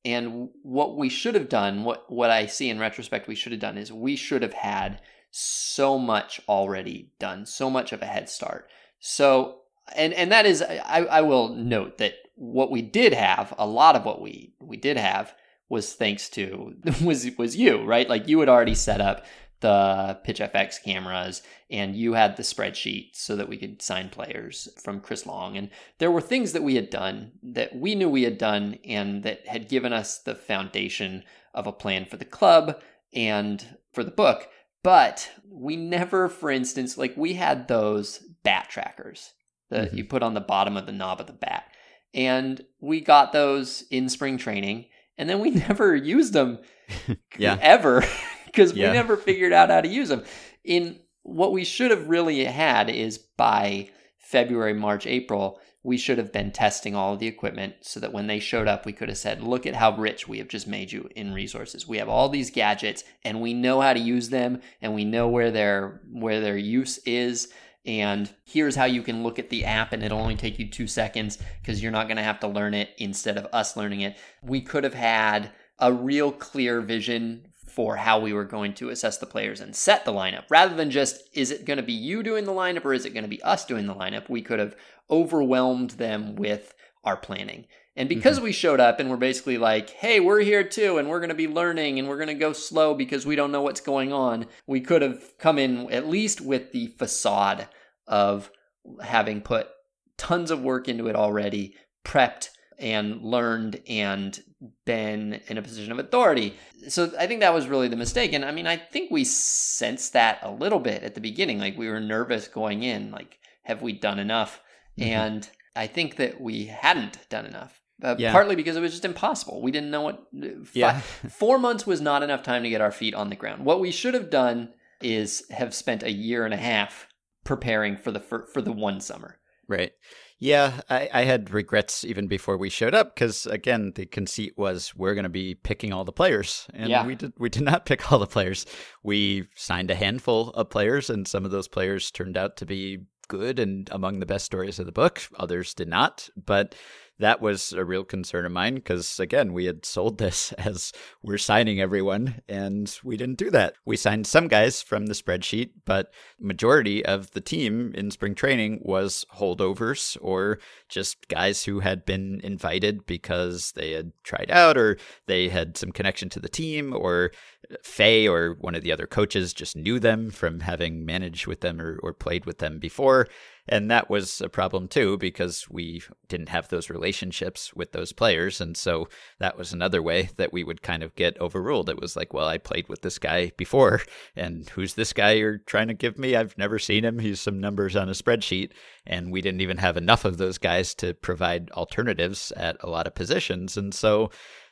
S1: And what we should have done what what i see in retrospect we should have done is we should have had so much already done so much of a head start. So and and that is I, I will note that what we did have, a lot of what we we did have was thanks to was was you, right? Like you had already set up the PitchFX cameras and you had the spreadsheet so that we could sign players from Chris Long. And there were things that we had done that we knew we had done and that had given us the foundation of a plan for the club and for the book. But we never, for instance, like we had those bat trackers that mm-hmm. you put on the bottom of the knob of the bat. And we got those in spring training, and then we never used them yeah. ever because yeah. we never figured out how to use them. In what we should have really had is by February, March, April, we should have been testing all of the equipment so that when they showed up, we could have said, Look at how rich we have just made you in resources. We have all these gadgets and we know how to use them and we know where their where their use is and here's how you can look at the app and it'll only take you two seconds because you're not going to have to learn it instead of us learning it. We could have had a real clear vision for how we were going to assess the players and set the lineup rather than just is it going to be you doing the lineup or is it going to be us doing the lineup we could have overwhelmed them with our planning and because mm-hmm. we showed up and we're basically like hey we're here too and we're going to be learning and we're going to go slow because we don't know what's going on we could have come in at least with the facade of having put tons of work into it already prepped and learned and been in a position of authority. So I think that was really the mistake. And I mean, I think we sensed that a little bit at the beginning. Like we were nervous going in, like, have we done enough? Mm-hmm. And I think that we hadn't done enough. Uh, yeah. Partly because it was just impossible. We didn't know what. Five, yeah. four months was not enough time to get our feet on the ground. What we should have done is have spent a year and a half preparing for the for, for the one summer.
S2: Right. Yeah, I, I had regrets even before we showed up because again, the conceit was we're going to be picking all the players, and yeah. we did we did not pick all the players. We signed a handful of players, and some of those players turned out to be good and among the best stories of the book. Others did not, but that was a real concern of mine because again we had sold this as we're signing everyone and we didn't do that. We signed some guys from the spreadsheet but majority of the team in spring training was holdovers or just guys who had been invited because they had tried out or they had some connection to the team or Fey or one of the other coaches just knew them from having managed with them or, or played with them before and that was a problem too, because we didn't have those relationships with those players. And so that was another way that we would kind of get overruled. It was like, well, I played with this guy before. And who's this guy you're trying to give me? I've never seen him. He's some numbers on a spreadsheet. And we didn't even have enough of those guys to provide alternatives at a lot of positions. And so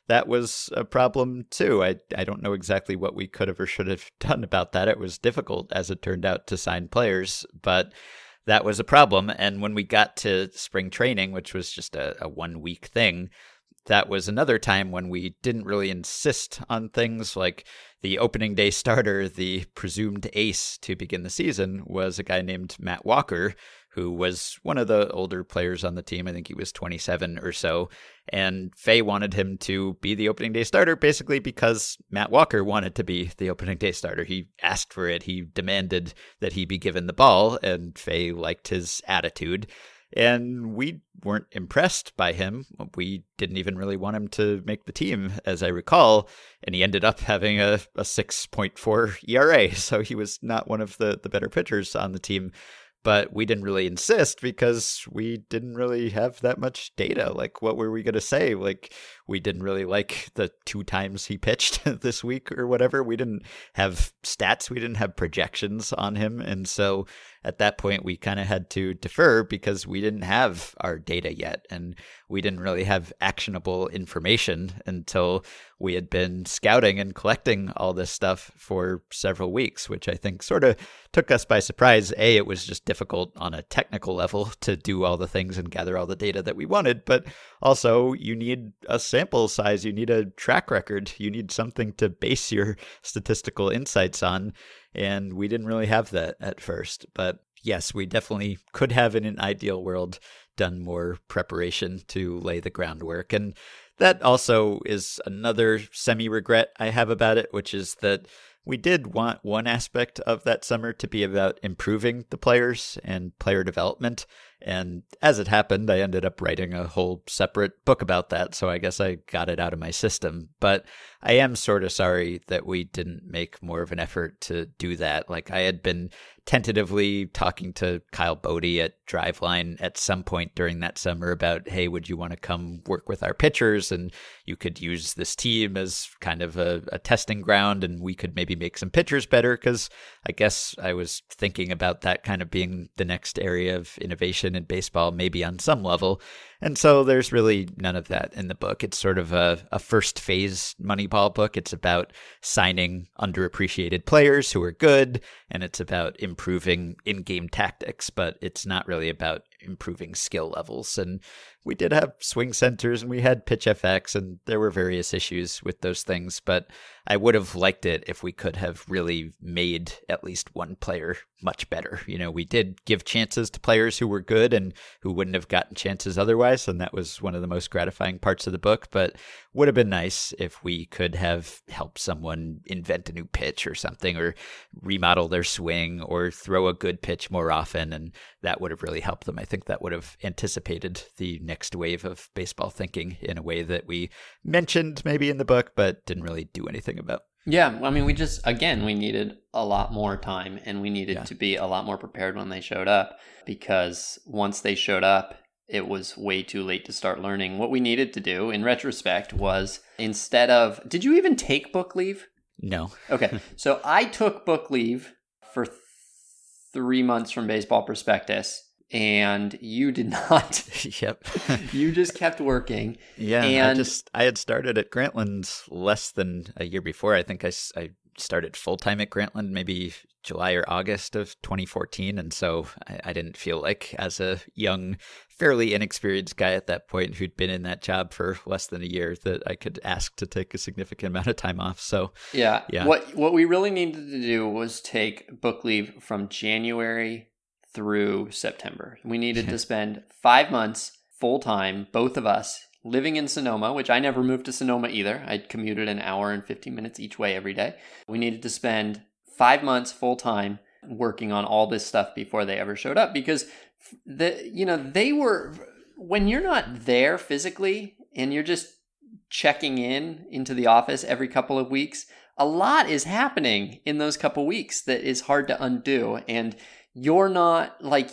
S2: that was a problem too. I, I don't know exactly what we could have or should have done about that. It was difficult, as it turned out, to sign players. But that was a problem. And when we got to spring training, which was just a, a one week thing, that was another time when we didn't really insist on things like the opening day starter, the presumed ace to begin the season, was a guy named Matt Walker, who was one of the older players on the team. I think he was 27 or so. And Fey wanted him to be the opening day starter basically because Matt Walker wanted to be the opening day starter. He asked for it, he demanded that he be given the ball, and Fey liked his attitude. And we weren't impressed by him. We didn't even really want him to make the team, as I recall. And he ended up having a, a 6.4 ERA. So he was not one of the, the better pitchers on the team but we didn't really insist because we didn't really have that much data. Like, what were we going to say? Like, we didn't really like the two times he pitched this week or whatever. We didn't have stats, we didn't have projections on him. And so at that point, we kind of had to defer because we didn't have our data yet. And we didn't really have actionable information until we had been scouting and collecting all this stuff for several weeks, which I think sort of took us by surprise. A, it was just difficult on a technical level to do all the things and gather all the data that we wanted, but also you need a sample size, you need a track record, you need something to base your statistical insights on. And we didn't really have that at first. But yes, we definitely could have in an ideal world done more preparation to lay the groundwork. And that also is another semi regret I have about it, which is that we did want one aspect of that summer to be about improving the players and player development. And as it happened, I ended up writing a whole separate book about that. So I guess I got it out of my system. But I am sort of sorry that we didn't make more of an effort to do that. Like I had been tentatively talking to Kyle Boddy at Driveline at some point during that summer about, hey, would you want to come work with our pitchers? And you could use this team as kind of a, a testing ground and we could maybe make some pitchers better. Cause I guess I was thinking about that kind of being the next area of innovation in baseball, maybe on some level. And so there's really none of that in the book. It's sort of a, a first phase Moneyball book. It's about signing underappreciated players who are good, and it's about improving in game tactics, but it's not really about improving skill levels. And we did have swing centers and we had PitchFX, and there were various issues with those things. But I would have liked it if we could have really made at least one player much better. You know, we did give chances to players who were good and who wouldn't have gotten chances otherwise. And that was one of the most gratifying parts of the book. But would have been nice if we could have helped someone invent a new pitch or something, or remodel their swing, or throw a good pitch more often. And that would have really helped them. I think that would have anticipated the next wave of baseball thinking in a way that we mentioned maybe in the book, but didn't really do anything about.
S1: Yeah, I mean, we just again we needed a lot more time, and we needed yeah. to be a lot more prepared when they showed up because once they showed up, it was way too late to start learning. What we needed to do, in retrospect, was instead of did you even take book leave?
S2: No.
S1: okay, so I took book leave for th- three months from Baseball Prospectus and you did not.
S2: yep.
S1: you just kept working.
S2: Yeah. And I just I had started at Grantland less than a year before. I think I, I started full time at Grantland maybe July or August of 2014, and so I, I, didn't feel like as a young, fairly inexperienced guy at that point who'd been in that job for less than a year that I could ask to take a significant amount of time off. So
S1: yeah, yeah. What what we really needed to do was take book leave from January through September. We needed to spend five months full time, both of us, living in Sonoma, which I never moved to Sonoma either. I commuted an hour and 15 minutes each way every day. We needed to spend five months full time working on all this stuff before they ever showed up because the you know they were when you're not there physically and you're just checking in into the office every couple of weeks a lot is happening in those couple weeks that is hard to undo and you're not like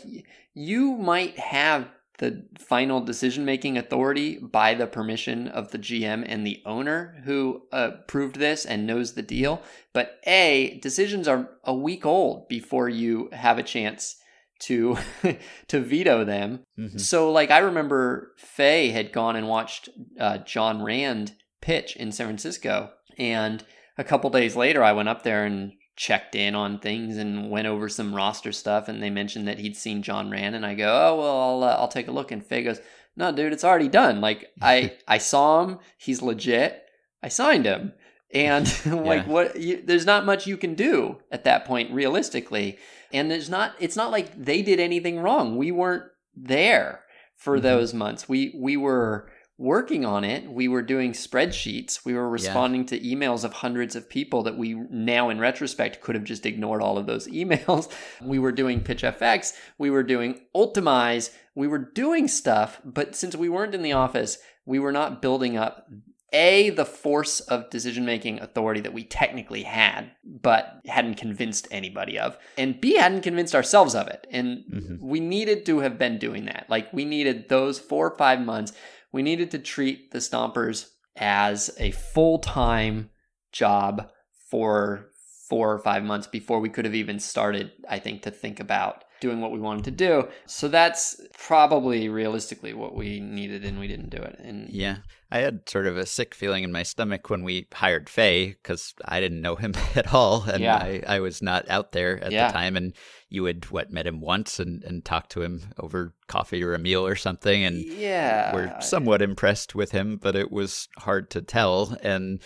S1: you might have the final decision making authority by the permission of the GM and the owner who approved this and knows the deal. But A, decisions are a week old before you have a chance to to veto them. Mm-hmm. So like I remember Faye had gone and watched uh, John Rand pitch in San Francisco and a couple days later I went up there and checked in on things and went over some roster stuff and they mentioned that he'd seen John Rand and I go, "Oh, well, I'll uh, I'll take a look." And Faye goes, "No, dude, it's already done. Like I I saw him. He's legit. I signed him." And like yeah. what you, there's not much you can do at that point realistically. And there's not it's not like they did anything wrong. We weren't there for mm-hmm. those months. We we were working on it, we were doing spreadsheets. We were responding yeah. to emails of hundreds of people that we now, in retrospect, could have just ignored all of those emails. We were doing PitchFX. We were doing UltimEyes. We were doing stuff, but since we weren't in the office, we were not building up a the force of decision making authority that we technically had but hadn't convinced anybody of and b hadn't convinced ourselves of it and mm-hmm. we needed to have been doing that like we needed those four or five months we needed to treat the Stompers as a full time job for four or five months before we could have even started, I think, to think about doing what we wanted to do. So that's probably realistically what we needed, and we didn't do it. And
S2: yeah, I had sort of a sick feeling in my stomach when we hired Faye because I didn't know him at all, and yeah. I, I was not out there at yeah. the time. And you had what met him once and, and talked to him over coffee or a meal or something, and
S1: yeah,
S2: were somewhat impressed with him, but it was hard to tell. And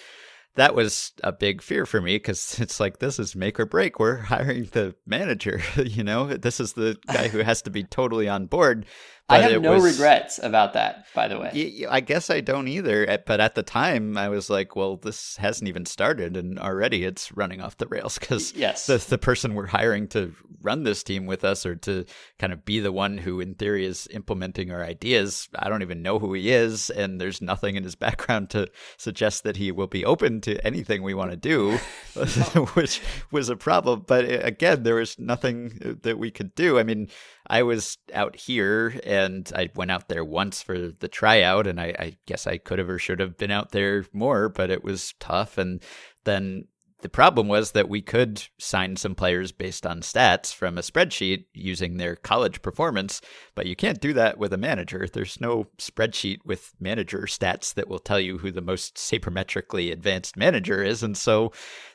S2: that was a big fear for me because it's like this is make or break. We're hiring the manager, you know. This is the guy who has to be totally on board.
S1: I have no was, regrets about that, by the way.
S2: I guess I don't either. But at the time, I was like, well, this hasn't even started, and already it's running off the rails because
S1: yes.
S2: the, the person we're hiring to run this team with us or to kind of be the one who, in theory, is implementing our ideas, I don't even know who he is. And there's nothing in his background to suggest that he will be open to anything we want to do, which was a problem. But uh, again, there was nothing that we could do. I mean, I was out here and I went out there once for the tryout, and I, I guess I could have or should have been out there more, but it was tough. And then the problem was that we could sign some players based on stats from a spreadsheet using their college performance, but you can't do that with a manager. There's no spreadsheet with manager stats that will tell you who the most sabermetrically advanced manager is. And so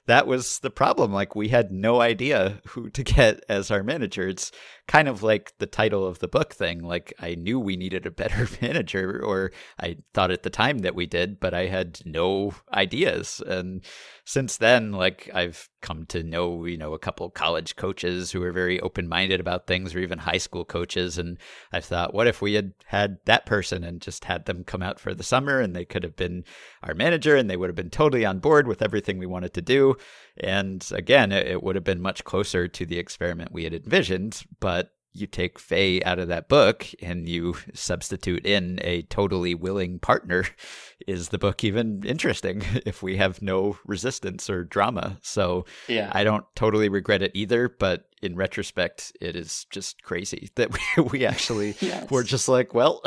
S2: that was the problem. Like we had no idea who to get as our manager. It's kind of like the title of the book thing. Like I knew we needed a better manager, or I thought at the time that we did, but I had no ideas. And since then, like I've come to know, you know, a couple college coaches who are very open minded about things, or even high school coaches. And I thought, what if we had had that person and just had them come out for the summer and they could have been our manager and they would have been totally on board with everything we wanted to do. And again, it, it would have been much closer to the experiment we had envisioned. But you take Faye out of that book and you substitute in a totally willing partner, is the book even interesting if we have no resistance or drama? So yeah. I don't totally regret it either, but in retrospect, it is just crazy that we, we actually yes. were just like, well,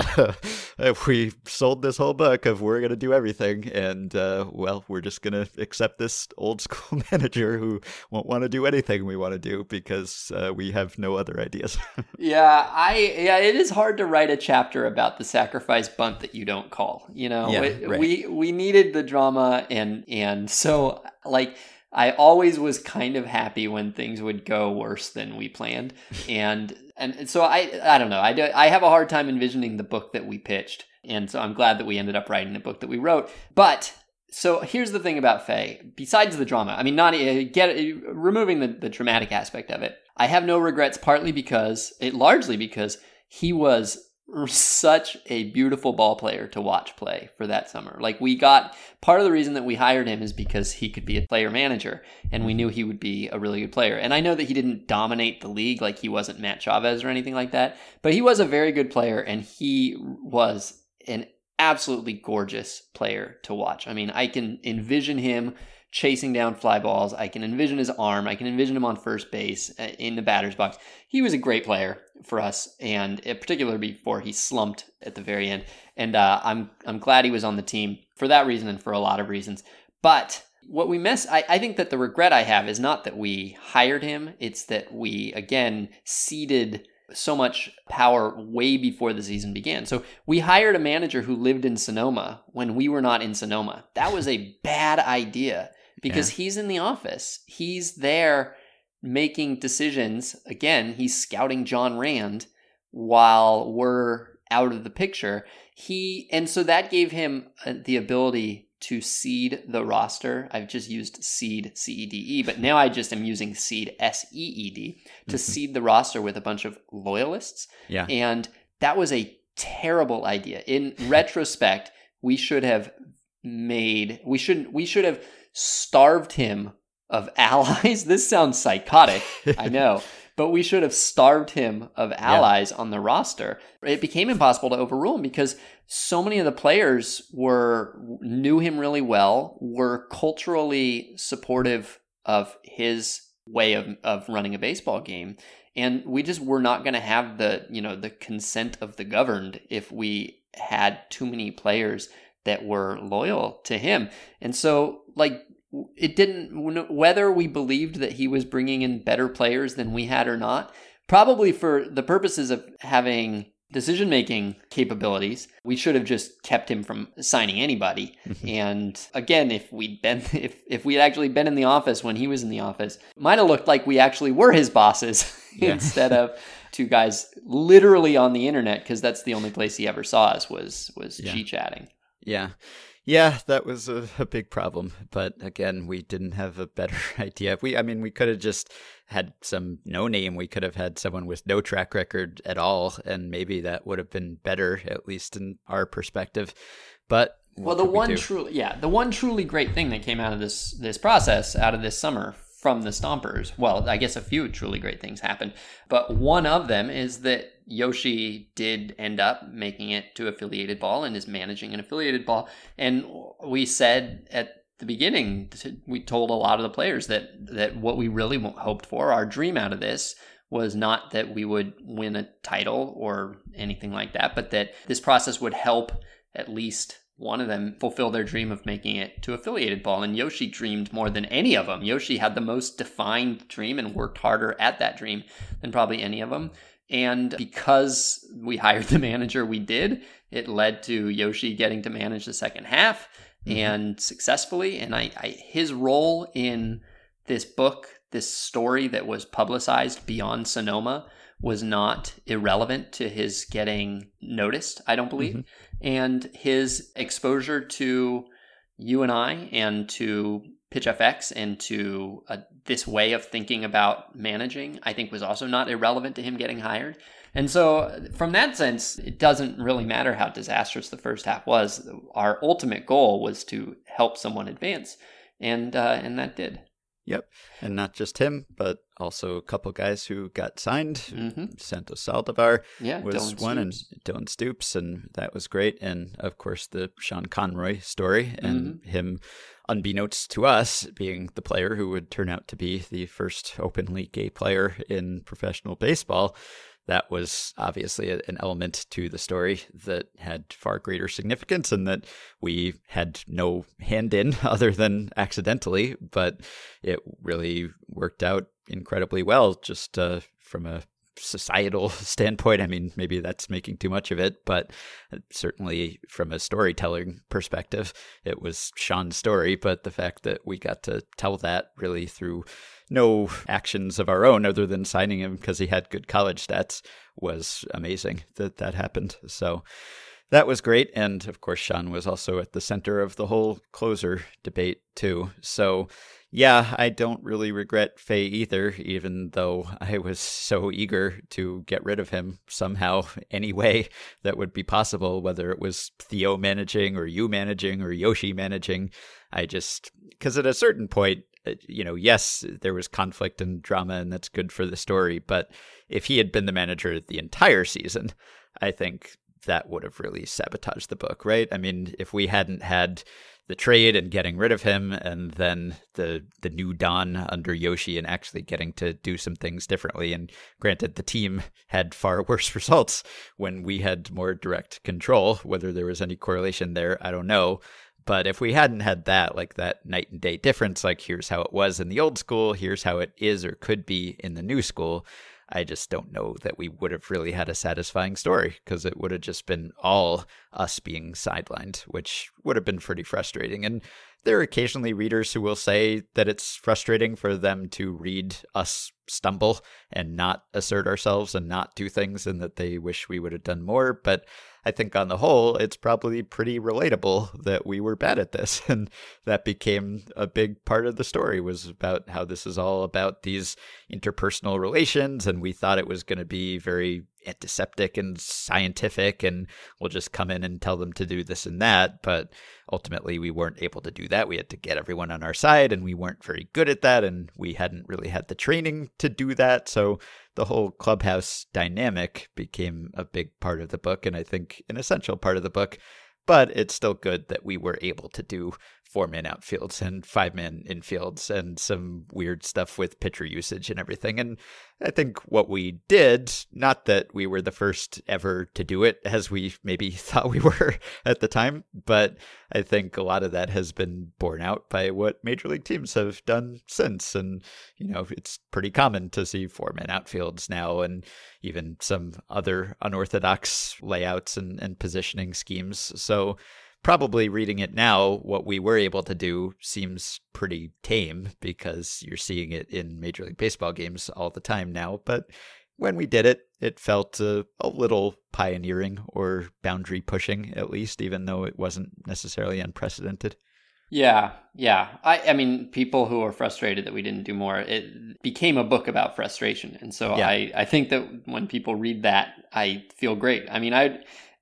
S2: if we sold this whole book of we're going to do everything, and uh, well, we're just going to accept this old school manager who won't want to do anything we want to do because uh, we have no other ideas.
S1: yeah, I yeah, it is hard to write a chapter about the sacrifice bunt that you don't call. You know, yeah, it, right. we we needed the drama, and and so like I always was kind of happy when things would go worse than we planned, and and so I I don't know I do, I have a hard time envisioning the book that we pitched, and so I'm glad that we ended up writing the book that we wrote. But so here's the thing about Faye. Besides the drama, I mean, not uh, get removing the the traumatic aspect of it, I have no regrets. Partly because it largely because he was such a beautiful ball player to watch play for that summer. Like we got part of the reason that we hired him is because he could be a player manager and we knew he would be a really good player. And I know that he didn't dominate the league like he wasn't Matt Chavez or anything like that, but he was a very good player and he was an absolutely gorgeous player to watch. I mean, I can envision him chasing down fly balls. I can envision his arm. I can envision him on first base uh, in the batter's box. He was a great player for us, and in particular before he slumped at the very end. And uh, I'm I'm glad he was on the team for that reason and for a lot of reasons. But what we miss, I, I think that the regret I have is not that we hired him. It's that we again ceded so much power way before the season began. So we hired a manager who lived in Sonoma when we were not in Sonoma. That was a bad idea because yeah. he's in the office. He's there making decisions. Again, he's scouting John Rand while we're out of the picture. He and so that gave him uh, the ability to seed the roster. I've just used seed C E D E, but now I just am using seed S E E D to mm-hmm. seed the roster with a bunch of loyalists.
S2: Yeah.
S1: And that was a terrible idea. In retrospect, we should have made we shouldn't we should have starved him of allies. this sounds psychotic, I know, but we should have starved him of allies yeah. on the roster. It became impossible to overrule him because so many of the players were knew him really well, were culturally supportive of his way of, of running a baseball game. And we just were not going to have the, you know, the consent of the governed if we had too many players that were loyal to him. And so, like, it didn't, whether we believed that he was bringing in better players than we had or not, probably for the purposes of having decision making capabilities, we should have just kept him from signing anybody. and again, if we'd been if if we had actually been in the office when he was in the office, might have looked like we actually were his bosses instead of two guys literally on the internet because that's the only place he ever saw us was was yeah. chatting.
S2: Yeah. Yeah, that was a, a, big problem. But again, we didn't have a better idea. We, I mean, we could have just had some no name. We could have had someone with no track record at all, and maybe that would have been better, at least in our perspective. But
S1: well, the one we truly, yeah, the one truly great thing that came out of this this process, out of this summer from the Stompers. Well, I guess a few truly great things happened, but one of them is that Yoshi did end up making it to affiliated ball and is managing an affiliated ball. And we said at the beginning, we told a lot of the players that that what we really hoped for, our dream out of this, was not that we would win a title or anything like that, but that this process would help at least one of them fulfill their dream of making it to affiliated ball. And Yoshi dreamed more than any of them. Yoshi had the most defined dream and worked harder at that dream than probably any of them. And because we hired the manager we did, it led to Yoshi getting to manage the second half mm-hmm. and successfully. And I, I, his role in this book, this story that was publicized beyond Sonoma was not irrelevant to his getting noticed, I don't believe. Mm-hmm. And his exposure to you and I and to PitchFX and to uh, this way of thinking about managing, I think was also not irrelevant to him getting hired. And so, from that sense, it doesn't really matter how disastrous the first half was. Our ultimate goal was to help someone advance, and uh, and that did.
S2: Yep. And not just him, but also a couple guys who got signed. Mm-hmm. Santos Saldivar
S1: yeah,
S2: was
S1: Dylan
S2: one,
S1: Stoops.
S2: and Dylan Stoops, and that was great. And of course, the Sean Conroy story, and mm-hmm. him, unbeknownst to us, being the player who would turn out to be the first openly gay player in professional baseball that was obviously an element to the story that had far greater significance and that we had no hand in other than accidentally, but it really worked out incredibly well just uh, from a societal standpoint. I mean, maybe that's making too much of it, but uh, certainly from a storytelling perspective, it was Sean's story. But the fact that we got to tell that really through no actions of our own other than signing him because he had good college stats was amazing that that happened. So that was great. And of course, Sean was also at the center of the whole closer debate, too. So, yeah, I don't really regret Fay either, even though I was so eager to get rid of him somehow, any way that would be possible, whether it was Theo managing or you managing or Yoshi managing. I just, because at a certain point, uh, you know, yes, there was conflict and drama, and that's good for the story. But if he had been the manager the entire season, I think that would have really sabotaged the book, right? I mean, if we hadn't had the trade and getting rid of him, and then the the new Don under Yoshi and actually getting to do some things differently. And granted, the team had far worse results when we had more direct control. Whether there was any correlation there, I don't know. But if we hadn't had that, like that night and day difference, like here's how it was in the old school, here's how it is or could be in the new school, I just don't know that we would have really had a satisfying story because it would have just been all us being sidelined, which would have been pretty frustrating. And there are occasionally readers who will say that it's frustrating for them to read us stumble and not assert ourselves and not do things and that they wish we would have done more. But I think on the whole, it's probably pretty relatable that we were bad at this. And that became a big part of the story was about how this is all about these interpersonal relations. And we thought it was going to be very antiseptic and scientific and we'll just come in and tell them to do this and that. But ultimately we weren't able to do that. We had to get everyone on our side and we weren't very good at that and we hadn't really had the training to do that. So the whole clubhouse dynamic became a big part of the book and i think an essential part of the book. But it's still good that we were able to do four man outfields and five man infields and some weird stuff with pitcher usage and everything. And I think what we did, not that we were the first ever to do it as we maybe thought we were at the time, but I think a lot of that has been borne out by what major league teams have done since. And, you know, it's pretty common to see four man outfields now and even some other unorthodox layouts and, and positioning schemes. So, probably reading it now, what we were able to do seems pretty tame because you're seeing it in Major League Baseball games all the time now. But when we did it, it felt uh, a little pioneering or boundary pushing, at least, even though it wasn't necessarily unprecedented.
S1: Yeah, yeah. I, I mean, people who are frustrated that we didn't do more, it became a book about frustration, and so yeah. I, I think that when people read that, I feel great. I mean, I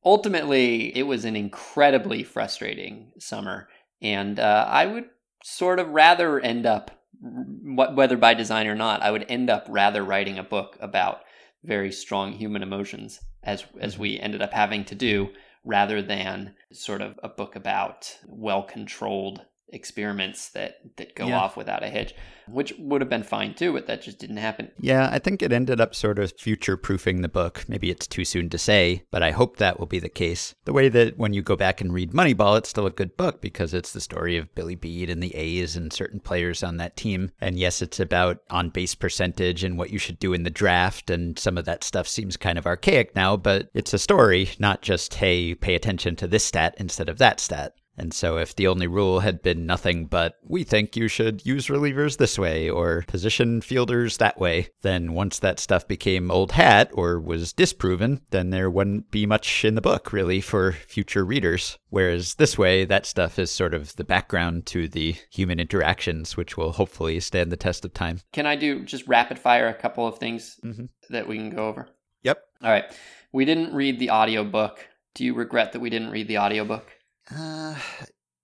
S1: ultimately, it was an incredibly frustrating summer. And uh, I would sort of rather end up, whether by design or not, I would end up rather writing a book about very strong human emotions as as mm-hmm. we ended up having to do rather than sort of a book about well controlled experiments that that go yeah. off without a hitch which would have been fine too but that just didn't happen.
S2: Yeah i think it ended up sort of future proofing the book. Maybe it's too soon to say but i hope that will be the case. The way that when you go back and read moneyball it's still a good book because it's the story of billy beane and the a's and certain players on that team. And yes it's about on base percentage and what you should do in the draft and some of that stuff seems kind of archaic now but it's a story not just hey pay attention to this stat instead of that stat And so, if the only rule had been nothing but, we think you should use relievers this way or position fielders that way, then once that stuff became old hat or was disproven, then there wouldn't be much in the book really for future readers. Whereas this way, that stuff is sort of the background to the human interactions, which will hopefully stand the test of time.
S1: Can I do just rapid fire a couple of things
S2: mm-hmm.
S1: that we can go over?
S2: Yep.
S1: All right. We didn't read the audiobook. Do you regret that we didn't read the audiobook?
S2: Uh,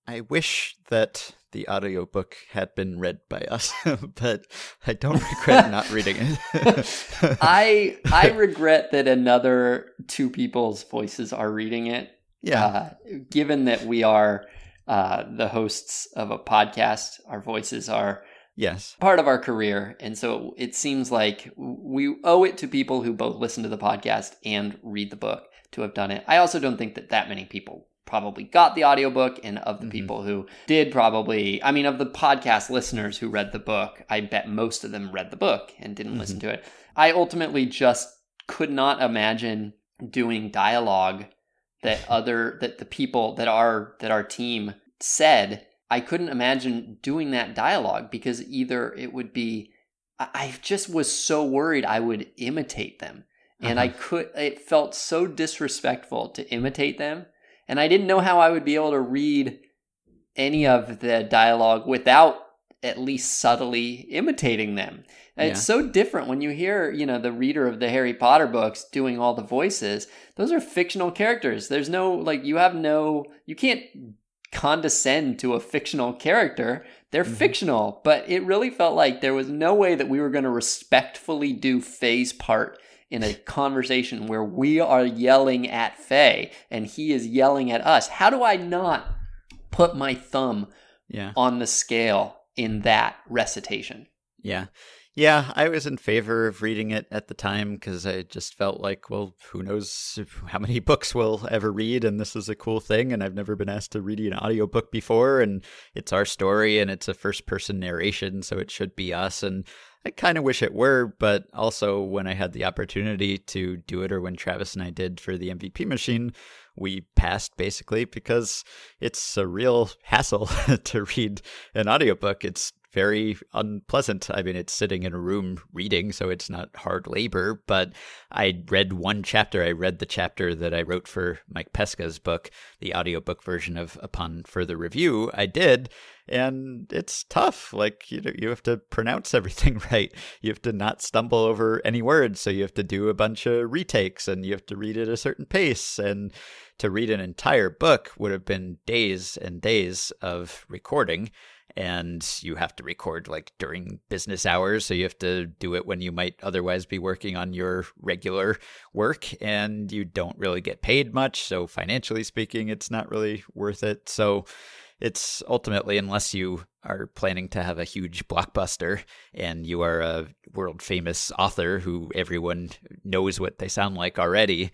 S2: I wish that the audiobook had been read by us, but I don't regret not reading
S1: it. I I regret that another two people's voices are reading it.
S2: Yeah.
S1: Uh, given that we are uh, the hosts of a podcast, our voices are
S2: yes
S1: part of our career, and so it seems like we owe it to people who both listen to the podcast and read the book to have done it. I also don't think that that many people probably got the audiobook and of the mm-hmm. people who did probably I mean of the podcast listeners who read the book, I bet most of them read the book and didn't mm-hmm. listen to it. I ultimately just could not imagine doing dialogue that other that the people that our that our team said. I couldn't imagine doing that dialogue because either it would be I just was so worried I would imitate them. And uh-huh. I could it felt so disrespectful to imitate them and I didn't know how I would be able to read any of the dialogue without at least subtly imitating them. Yeah. It's so different when you hear, you know, the reader of the Harry Potter books doing all the voices. Those are fictional characters. There's no like you have no you can't condescend to a fictional character. They're mm-hmm. fictional, but it really felt like there was no way that we were going to respectfully do Faye's part in a conversation where we are yelling at Faye and he is yelling at us. How do I not put my thumb
S2: yeah.
S1: on the scale in that recitation?
S2: Yeah. Yeah, I was in favor of reading it at the time because I just felt like, well, who knows how many books we'll ever read, and this is a cool thing, and I've never been asked to read an audiobook before, and it's our story, and it's a first person narration, so it should be us, and I kind of wish it were, but also when I had the opportunity to do it, or when Travis and I did for the MVP machine, we passed basically because it's a real hassle to read an audiobook. It's very unpleasant. I mean, it's sitting in a room reading, so it's not hard labor. But I read one chapter. I read the chapter that I wrote for Mike Pesca's book, the audiobook version of Upon Further Review. I did, and it's tough. Like you know, you have to pronounce everything right. You have to not stumble over any words. So you have to do a bunch of retakes, and you have to read at a certain pace. And to read an entire book would have been days and days of recording and you have to record like during business hours so you have to do it when you might otherwise be working on your regular work and you don't really get paid much so financially speaking it's not really worth it. So it's ultimately unless you are planning to have a huge blockbuster and you are a world famous author who everyone knows what they sound like already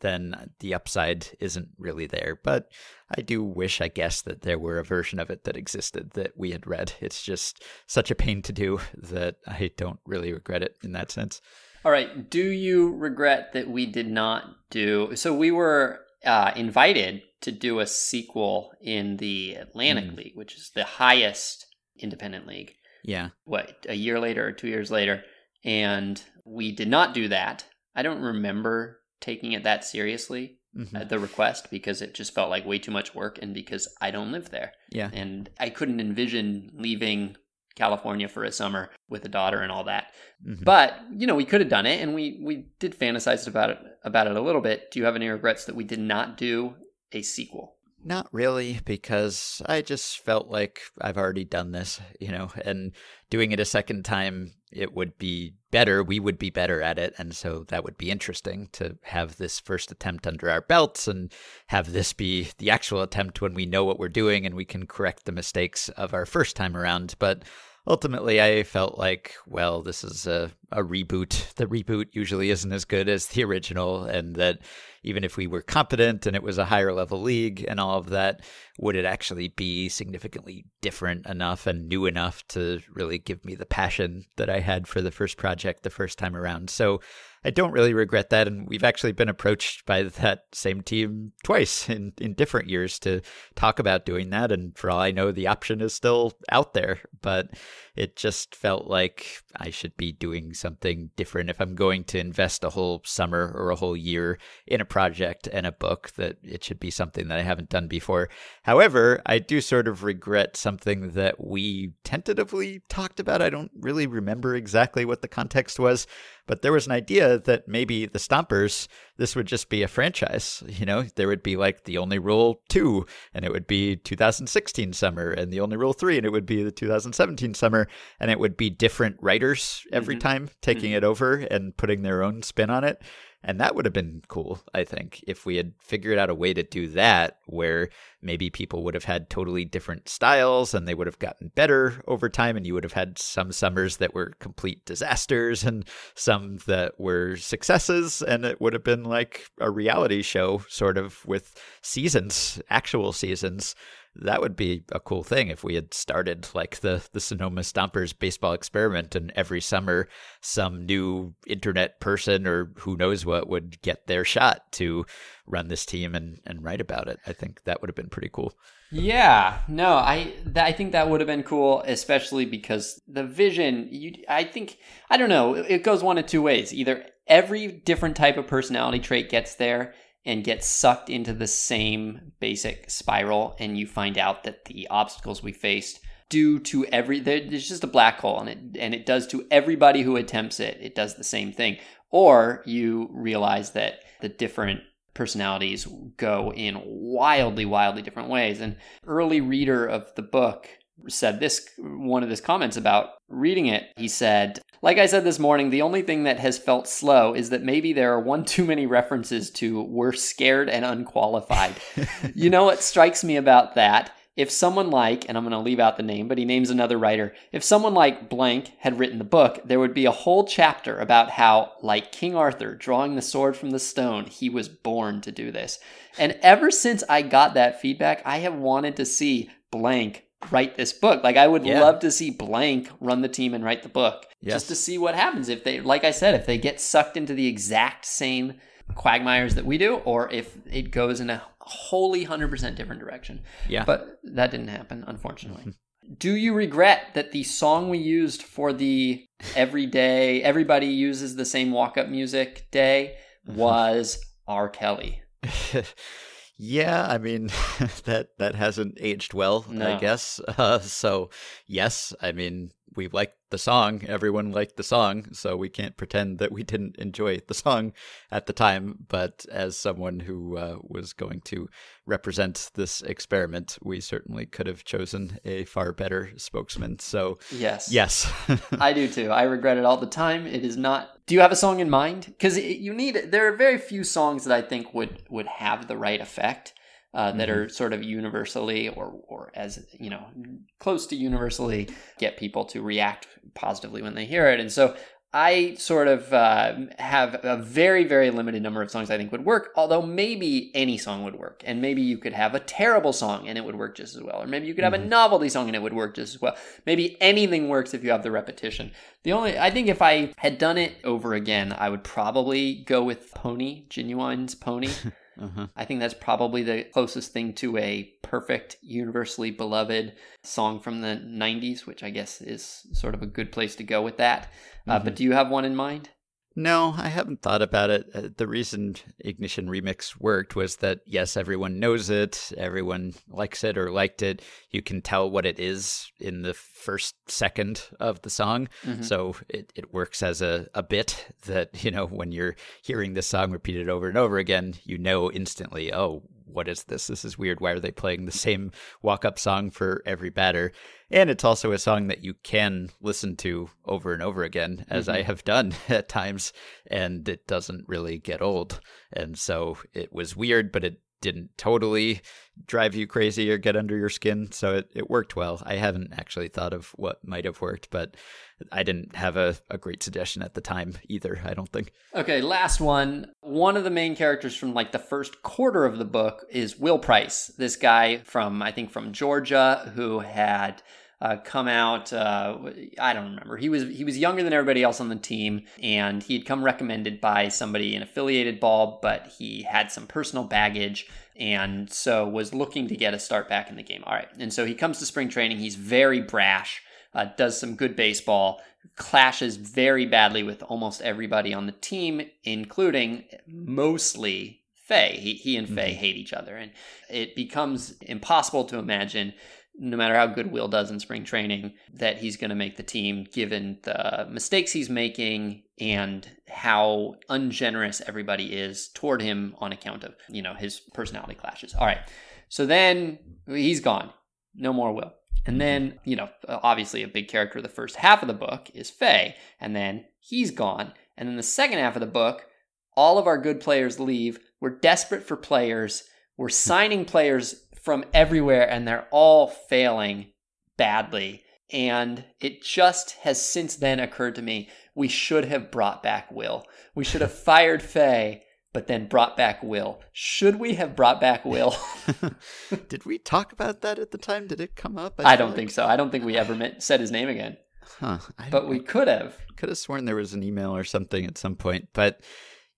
S2: then the upside isn't really there. But I do wish, I guess, that there were a version of it that existed that we had read. It's just such a pain to do that I don't really regret it in that sense.
S1: All right. Do you regret that we did not do? So we were uh, invited to do a sequel in the Atlantic mm. League, which is the highest independent league.
S2: Yeah.
S1: What, a year later or two years later? And we did not do that. I don't remember taking it that seriously mm-hmm. at the request because it just felt like way too much work and because I don't live there.
S2: Yeah.
S1: And I couldn't envision leaving California for a summer with a daughter and all that. Mm-hmm. But, you know, we could have done it and we we did fantasize about it about it a little bit. Do you have any regrets that we did not do a sequel?
S2: Not really, because I just felt like I've already done this, you know, and doing it a second time, it would be better. We would be better at it. And so that would be interesting to have this first attempt under our belts and have this be the actual attempt when we know what we're doing and we can correct the mistakes of our first time around. But ultimately, I felt like, well, this is a, a reboot, the reboot usually isn't as good as the original, and that even if we were competent and it was a higher level league and all of that, would it actually be significantly different enough and new enough to really give me the passion that I had for the first project the first time around? So I don't really regret that. And we've actually been approached by that same team twice in, in different years to talk about doing that. And for all I know, the option is still out there. But it just felt like I should be doing something different if I'm going to invest a whole summer or a whole year in a project and a book that it should be something that I haven't done before. However, I do sort of regret something that we tentatively talked about. I don't really remember exactly what the context was, but there was an idea that maybe the Stompers, this would just be a franchise. You know, there would be like the only rule two, and it would be 2016 summer, and the only rule three, and it would be the 2017 summer, and it would be different writers every mm-hmm. time taking mm-hmm. it over and putting their own spin on it. And that would have been cool, I think, if we had figured out a way to do that where maybe people would have had totally different styles and they would have gotten better over time. And you would have had some summers that were complete disasters and some that were successes. And it would have been like a reality show, sort of with seasons, actual seasons that would be a cool thing if we had started like the the Sonoma Stompers baseball experiment, and every summer some new internet person or who knows what would get their shot to run this team and and write about it. I think that would have been pretty cool.
S1: Yeah, no, I th- I think that would have been cool, especially because the vision. You, I think I don't know. It goes one of two ways. Either every different type of personality trait gets there and get sucked into the same basic spiral and you find out that the obstacles we faced do to every there's just a black hole and it and it does to everybody who attempts it it does the same thing. Or you realize that the different personalities go in wildly wildly different ways. And early reader of the book said this one of his comments about reading it. He said like i said this morning the only thing that has felt slow is that maybe there are one too many references to we're scared and unqualified. You know what strikes me about that? If someone like and i'm going to leave out the name but he names another writer if someone like blank had written the book there would be a whole chapter about how like king arthur drawing the sword from the stone he was born to do this. And ever since i got that feedback i have wanted to see blank write this book. Like I would yeah. love to see blank run the team and write the book yes. just to see what happens if they like I said if they get sucked into the exact same quagmires that we do or if it goes in a wholly 100% different direction.
S2: Yeah.
S1: But that didn't happen unfortunately. Do you regret that the song we used for the everyday everybody uses the same walk up music day mm-hmm. was R. Kelly?
S2: Yeah, I mean that that hasn't aged well, no. I guess. Uh, so yes, I mean we liked the song. Everyone liked the song, so we can't pretend that we didn't enjoy the song at the time. But as someone who uh, was going to represent this experiment, we certainly could have chosen a far better spokesman. So
S1: yes,
S2: yes,
S1: I do too. I regret it all the time. It is not. Do you have a song in mind? Because you need. There are very few songs that I think would would have the right effect uh, that mm-hmm. are sort of universally or or as you know close to universally get people to react positively when they hear it. And so I sort of uh, have a very very limited number of songs I think would work. Although maybe any song would work, and maybe you could have a terrible song and it would work just as well, or maybe you could have mm-hmm. a novelty song and it would work just as well. Maybe anything works if you have the repetition. The only I think if I had done it over again, I would probably go with Pony, Ginuwine's Pony. Uh-huh. I think that's probably the closest thing to a perfect, universally beloved song from the 90s, which I guess is sort of a good place to go with that. Mm-hmm. Uh, but mm-hmm. do you have one in mind?
S2: No, I haven't thought about it. Uh, the reason Ignition Remix worked was that, yes, everyone knows it, everyone likes it or liked it. You can tell what it is in the first second of the song. Mm-hmm. So it, it works as a, a bit that, you know, when you're hearing this song repeated over and over again, you know instantly, oh, what is this? This is weird. Why are they playing the same walk up song for every batter? And it's also a song that you can listen to over and over again, as mm-hmm. I have done at times, and it doesn't really get old. And so it was weird, but it didn't totally drive you crazy or get under your skin. So it, it worked well. I haven't actually thought of what might have worked, but I didn't have a, a great suggestion at the time either, I don't think.
S1: Okay, last one. One of the main characters from like the first quarter of the book is Will Price, this guy from, I think, from Georgia who had uh, come out. Uh, I don't remember. He was he was younger than everybody else on the team, and he had come recommended by somebody in affiliated ball, but he had some personal baggage, and so was looking to get a start back in the game. All right, and so he comes to spring training. He's very brash. Uh, does some good baseball, clashes very badly with almost everybody on the team, including mostly Faye. He, he and Faye mm-hmm. hate each other, and it becomes impossible to imagine no matter how good Will does in spring training, that he's going to make the team given the mistakes he's making and how ungenerous everybody is toward him on account of, you know, his personality clashes. All right. So then he's gone. No more Will. And mm-hmm. then, you know, obviously a big character of the first half of the book is Faye. And then he's gone. And then the second half of the book, all of our good players leave. We're desperate for players. We're hmm. signing players from everywhere and they're all failing badly. And it just has since then occurred to me we should have brought back Will. We should have fired Faye, but then brought back Will. Should we have brought back Will?
S2: Did we talk about that at the time? Did it come up?
S1: I, I don't like... think so. I don't think we ever met, said his name again. Huh. but we could have.
S2: Could have sworn there was an email or something at some point. But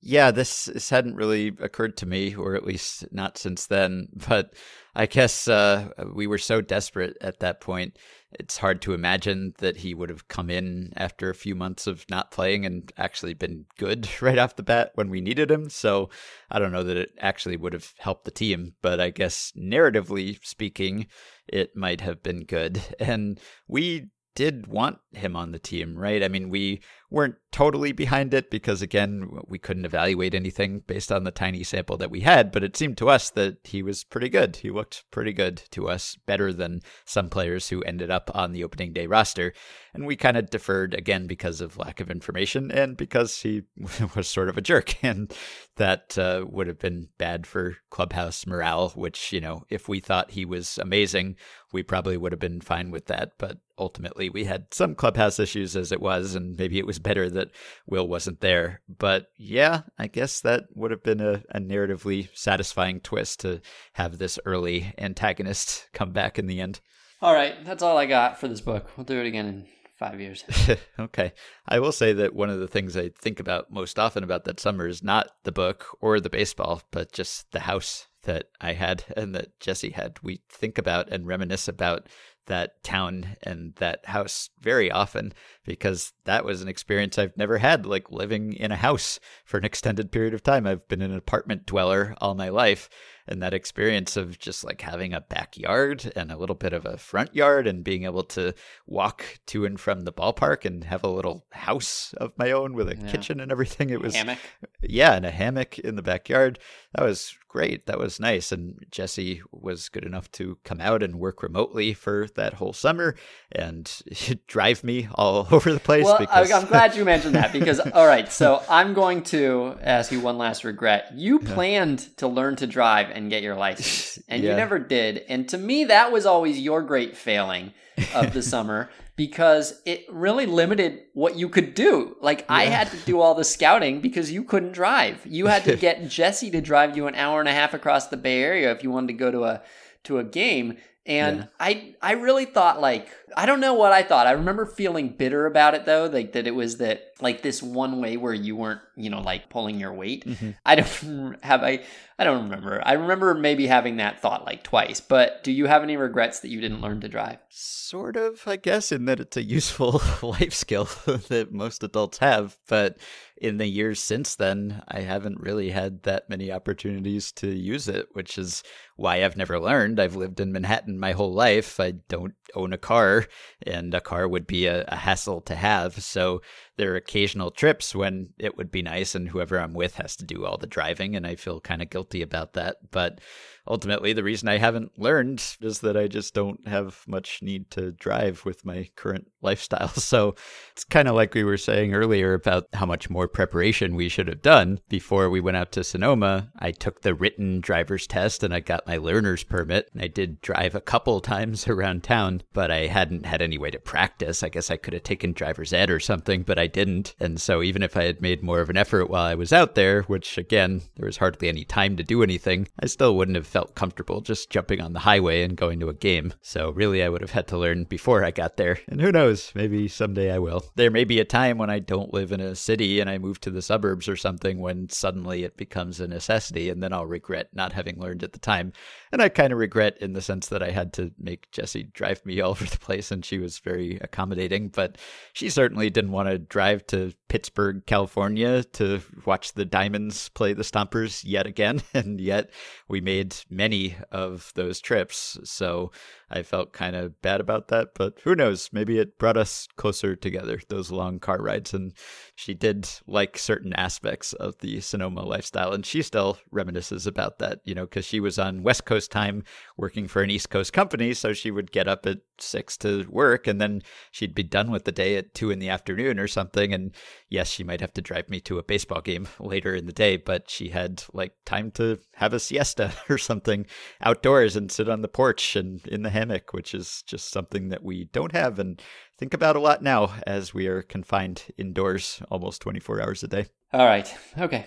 S2: yeah, this, this hadn't really occurred to me, or at least not since then. But I guess uh, we were so desperate at that point. It's hard to imagine that he would have come in after a few months of not playing and actually been good right off the bat when we needed him. So I don't know that it actually would have helped the team, but I guess narratively speaking, it might have been good. And we did want him on the team, right? I mean, we weren't totally behind it because, again, we couldn't evaluate anything based on the tiny sample that we had, but it seemed to us that he was pretty good. He looked pretty good to us, better than some players who ended up on the opening day roster. And we kind of deferred again because of lack of information and because he was sort of a jerk. And that uh, would have been bad for clubhouse morale, which, you know, if we thought he was amazing, we probably would have been fine with that. But ultimately, we had some clubhouse issues as it was, and maybe it was better that Will wasn't there. But yeah, I guess that would have been a, a narratively satisfying twist to have this early antagonist come back in the end.
S1: All right, that's all I got for this book. We'll do it again in five years.
S2: okay. I will say that one of the things I think about most often about that summer is not the book or the baseball, but just the house that I had and that Jesse had. We think about and reminisce about that town and that house very often because that was an experience I've never had, like living in a house for an extended period of time. I've been an apartment dweller all my life and that experience of just like having a backyard and a little bit of a front yard and being able to walk to and from the ballpark and have a little house of my own with a yeah. kitchen and everything. It was
S1: hammock.
S2: Yeah, and a hammock in the backyard. That was great. That was nice. And Jesse was good enough to come out and work remotely for that whole summer and drive me all over the place.
S1: Well, because... I'm glad you mentioned that because, all right, so I'm going to ask you one last regret. You planned to learn to drive and get your license, and yeah. you never did. And to me, that was always your great failing of the summer because it really limited what you could do. Like yeah. I had to do all the scouting because you couldn't drive. You had to get Jesse to drive you an hour and a half across the Bay Area if you wanted to go to a to a game. And yeah. I I really thought like I don't know what I thought. I remember feeling bitter about it though, like that it was that like this one way where you weren't, you know, like pulling your weight. Mm-hmm. I don't have I I don't remember. I remember maybe having that thought like twice, but do you have any regrets that you didn't learn to drive?
S2: Sort of, I guess, in that it's a useful life skill that most adults have, but in the years since then, I haven't really had that many opportunities to use it, which is why I've never learned. I've lived in Manhattan my whole life. I don't own a car, and a car would be a, a hassle to have. So there are occasional trips when it would be nice, and whoever I'm with has to do all the driving, and I feel kind of guilty about that. But ultimately, the reason I haven't learned is that I just don't have much need to drive with my current lifestyle. So it's kind of like we were saying earlier about how much more preparation we should have done before we went out to Sonoma. I took the written driver's test and I got my learner's permit. And I did drive a couple times around town, but I hadn't had any way to practice. I guess I could have taken driver's ed or something, but I didn't. And so even if I had made more of an effort while I was out there, which again, there was hardly any time to do anything, I still wouldn't have felt comfortable just jumping on the highway and going to a game. So really, I would have had to learn before I got there. And who knows, maybe someday I will. There may be a time when I don't live in a city and I move to the suburbs or something when suddenly it becomes a necessity, and then I'll regret not having learned at the time. And I kind of regret in the sense that I had to make Jessie drive me all over the place, and she was very accommodating, but she certainly didn't want to drive to Pittsburg, California to watch the Diamonds play the Stompers yet again. And yet we made many of those trips. So I felt kind of bad about that, but who knows? Maybe it brought us closer together, those long car rides. And she did like certain aspects of the Sonoma lifestyle. And she still reminisces about that, you know, because she was on West Coast time working for an East Coast company. So she would get up at six to work and then she'd be done with the day at two in the afternoon or something. And yes, she might have to drive me to a baseball game later in the day, but she had like time to have a siesta or something outdoors and sit on the porch and in the hammock, which is just something that we don't have and think about a lot now as we are confined indoors almost 24 hours a day.
S1: All right. Okay.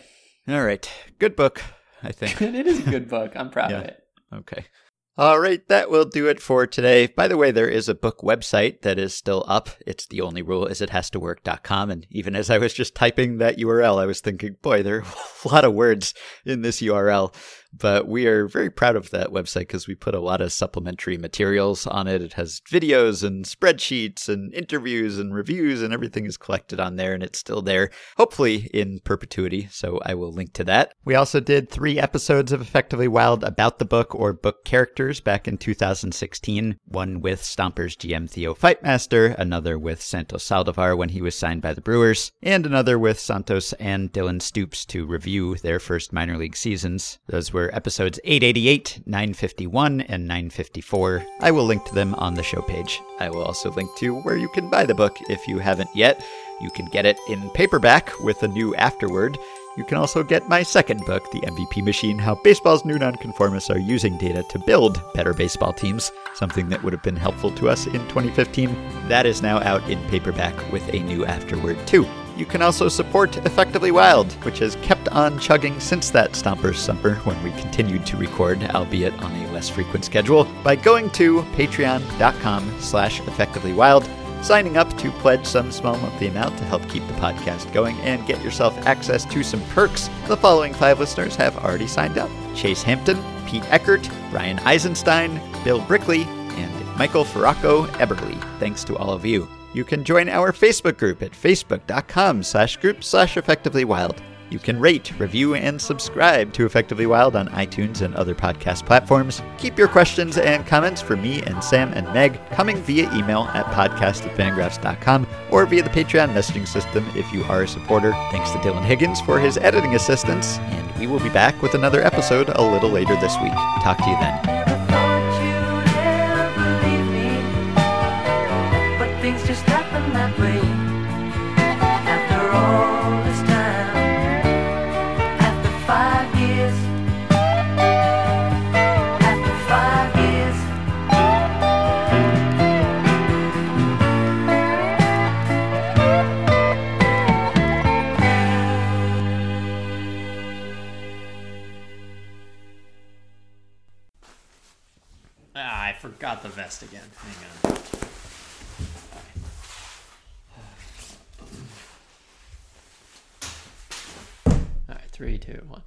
S2: All right. Good book, I think.
S1: it is a good book. I'm proud
S2: Yeah.
S1: of it.
S2: Okay. All right, that will do it for today. By the way, there is a book website that is still up. It's the only rule is it has to work.com. And even as I was just typing that URL, I was thinking, boy, there are a lot of words in this URL. But we are very proud of that website because we put a lot of supplementary materials on it. It has videos and spreadsheets and interviews and reviews, and everything is collected on there, and it's still there, hopefully in perpetuity. So I will link to that. We also did three episodes of Effectively Wild about the book or book characters back in 2016 one with Stompers GM Theo Fightmaster, another with Santos Saldivar when he was signed by the Brewers, and another with Santos and Dylan Stoops to review their first minor league seasons. Those were episodes 888, 951, and 954. I will link to them on the show page. I will also link to where you can buy the book if you haven't yet. You can get it in paperback with a new afterword. You can also get my second book, The MVP Machine How Baseball's New Nonconformists Are Using Data to Build Better Baseball Teams, something that would have been helpful to us in 2015. That is now out in paperback with a new afterword, too. You can also support Effectively Wild, which has kept on chugging since that Stompers Summer when we continued to record, albeit on a less frequent schedule, by going to patreon.com slash effectivelywild signing up to pledge some small monthly amount to help keep the podcast going and get yourself access to some perks. The following five listeners have already signed up Chase Hampton, Pete Eckert, Brian Eisenstein, Bill Brickley, and Michael Farraco Eberly. Thanks to all of you. You can join our Facebook group at facebook.com slash group slash effectively wild. You can rate, review, and subscribe to Effectively Wild on iTunes and other podcast platforms. Keep your questions and comments for me and Sam and Meg coming via email at podcast at fangraphs.com or via the Patreon messaging system if you are a supporter. Thanks to Dylan Higgins for his editing assistance, and we will be back with another episode a little later this week. Talk to you then.
S1: Forgot the vest again. Hang on. All right, three, two, one.